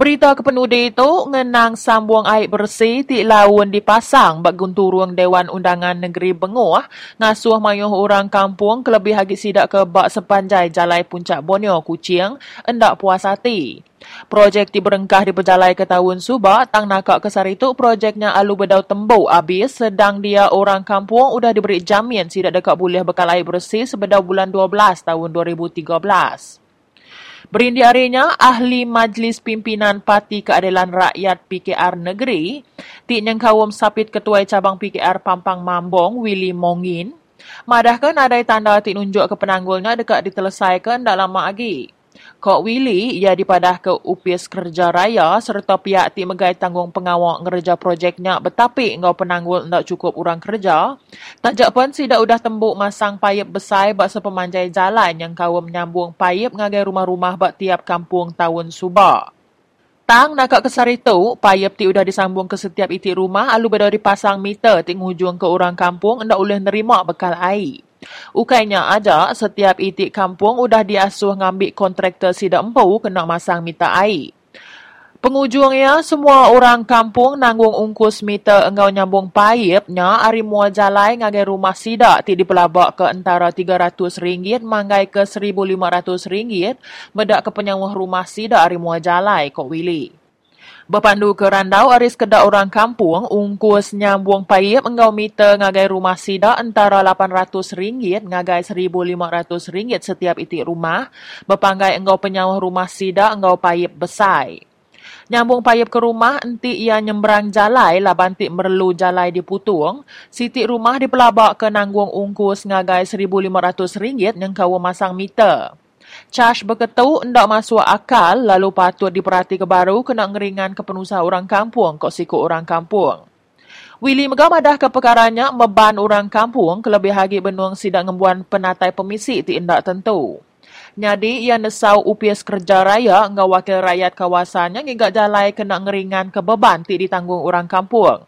Berita kepenudi itu ngenang sambung air bersih ti lawan dipasang bak gunturung Dewan Undangan Negeri Benguah ngasuh mayuh orang kampung kelebih hagi sidak ke bak sepanjai jalai puncak Borneo Kucing endak puas hati. Projek diberengkah di berjalai ke tahun Suba, tang nakak kesar itu projeknya alu bedau tembau habis sedang dia orang kampung udah diberi jamin sidak dekat boleh bekal air bersih sebedau bulan 12 tahun 2013. Berindi harinya, Ahli Majlis Pimpinan Parti Keadilan Rakyat PKR Negeri, Tik Nyang Kawum Sapit Ketua Cabang PKR Pampang Mambong, Willy Mongin, madahkan ada tanda tik nunjuk ke penanggulnya dekat ditelesaikan dalam lama lagi. Kok Willy, ia dipadah ke UPS Kerja Raya serta pihak tim megai tanggung pengawal ngerja projeknya betapi engkau penanggul tidak cukup orang kerja. Tak pun sidak udah tembuk masang payep besar bak sepemanjai jalan yang kau menyambung payep ngagai rumah-rumah bak tiap kampung tahun Subah. Tang nak kesar itu, payep ti udah disambung ke setiap iti rumah, alu beda dipasang meter ting hujung ke orang kampung, ndak boleh nerima bekal air. Ukainya aja, setiap itik kampung udah diasuh ngambil kontraktor sidak empu kena masang mita air. Pengujungnya, semua orang kampung nanggung ungkus mita engkau nyambung paipnya ari mua jalai ngagai rumah sidak ti dipelabak ke antara RM300 manggai ke RM1,500 medak ke penyawah rumah sidak ari mua jalai kok Willy. Berpandu ke randau aris kedak orang kampung, ungkus nyambung payip engkau meter ngagai rumah sida antara RM800 ngagai RM1,500 setiap itik rumah. Berpanggai engkau penyawah rumah sida engkau payip besar. Nyambung payip ke rumah, enti ia nyembrang jalai lah bantik merlu jalai diputung. Siti rumah dipelabak ke nanggung ungkus ngagai RM1,500 yang kau masang meter. Charge berketu ndak masuk akal lalu patut diperhati ke baru kena ngeringan ke penusa orang kampung kok siku orang kampung. Willy megamadah ke perkaranya meban orang kampung kelebih hagi benung sidang ngembuan penatai pemisi ti indak tentu. Nyadi ia nesau UPS kerja raya ngau wakil rakyat kawasannya ngigak jalai kena ngeringan ke beban ti ditanggung orang kampung.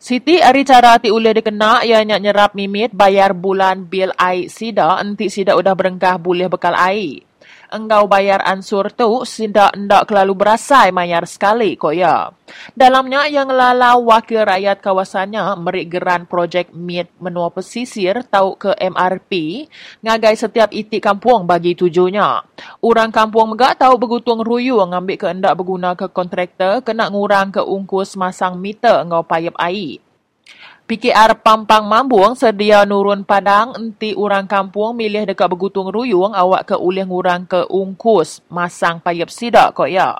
Siti ari cara ti ule dikena ianya nyerap mimit bayar bulan bil air sida enti sida udah berengkah boleh bekal air. Engkau bayar ansur tu sida ndak kelalu berasai mayar sekali kok ya. Dalamnya yang lala wakil rakyat kawasannya merik geran projek MIT menua pesisir tau ke MRP ngagai setiap itik kampung bagi tujunya. Orang kampung megak tahu begutung ruyu ngambil ke endak berguna ke kontraktor kena ngurang ke ungkus masang meter engkau payap air. PKR Pampang Mambung sedia nurun padang enti orang kampung milih dekat begutung ruyung awak ke ulih ngurang ke ungkus masang payap sidak kok ya.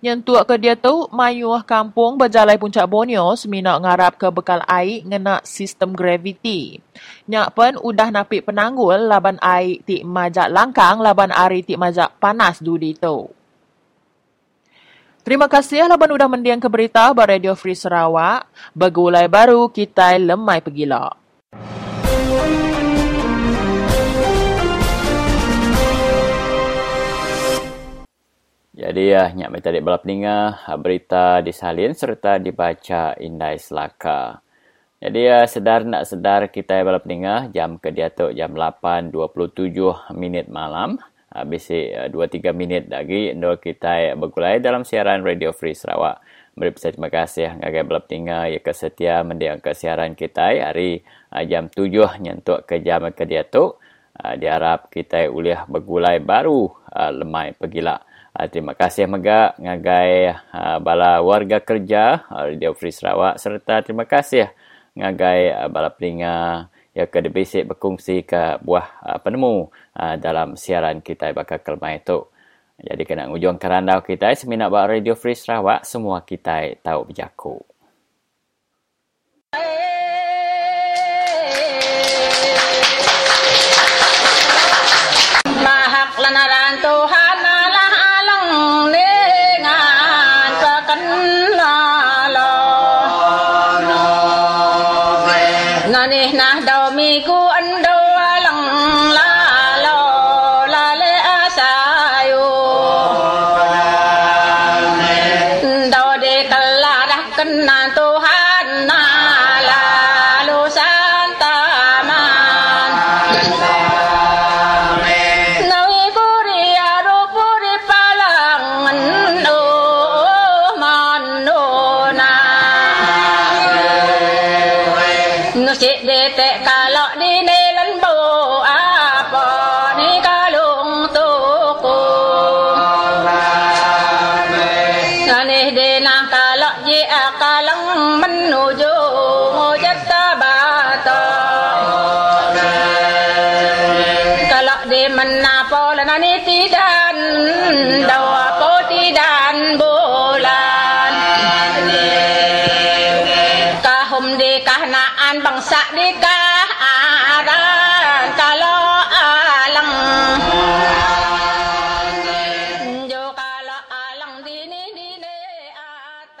Nyentuak ke dia tu, mayuh kampung berjalai puncak Borneo semina ngarap ke bekal air ngena sistem gravity. Nyak pun udah napik penanggul laban air ti majak langkang laban ari ti majak panas dudi tu. Terima kasih laban udah mendiang ke berita bar Radio Free Sarawak. Begulai baru kita lemai pegila. Jadi ya, nyak mai tadi balap berita disalin serta dibaca Indai Selaka. Jadi ya, sedar nak sedar kita balap ninga jam ke dia tu jam 8.27 minit malam habis uh, 2-3 minit lagi ndo kita bergulai dalam siaran Radio Free Sarawak. Beri terima kasih ngagai belap tinggal ya kesetia mendiang ke siaran kita hari uh, jam 7 nyentuk ke jam ke dia tu. Diharap kita uliah bergulai baru lemai pergila. Terima kasih mega ngagai bala warga kerja Radio Free Sarawak serta terima kasih ngagai bala peningat ya ke basic berkongsi ke buah uh, penemu uh, dalam siaran kita bakal kelma itu. Jadi kena ujung kerandau kita seminat buat Radio Free Sarawak semua kita tahu berjaku. Mahak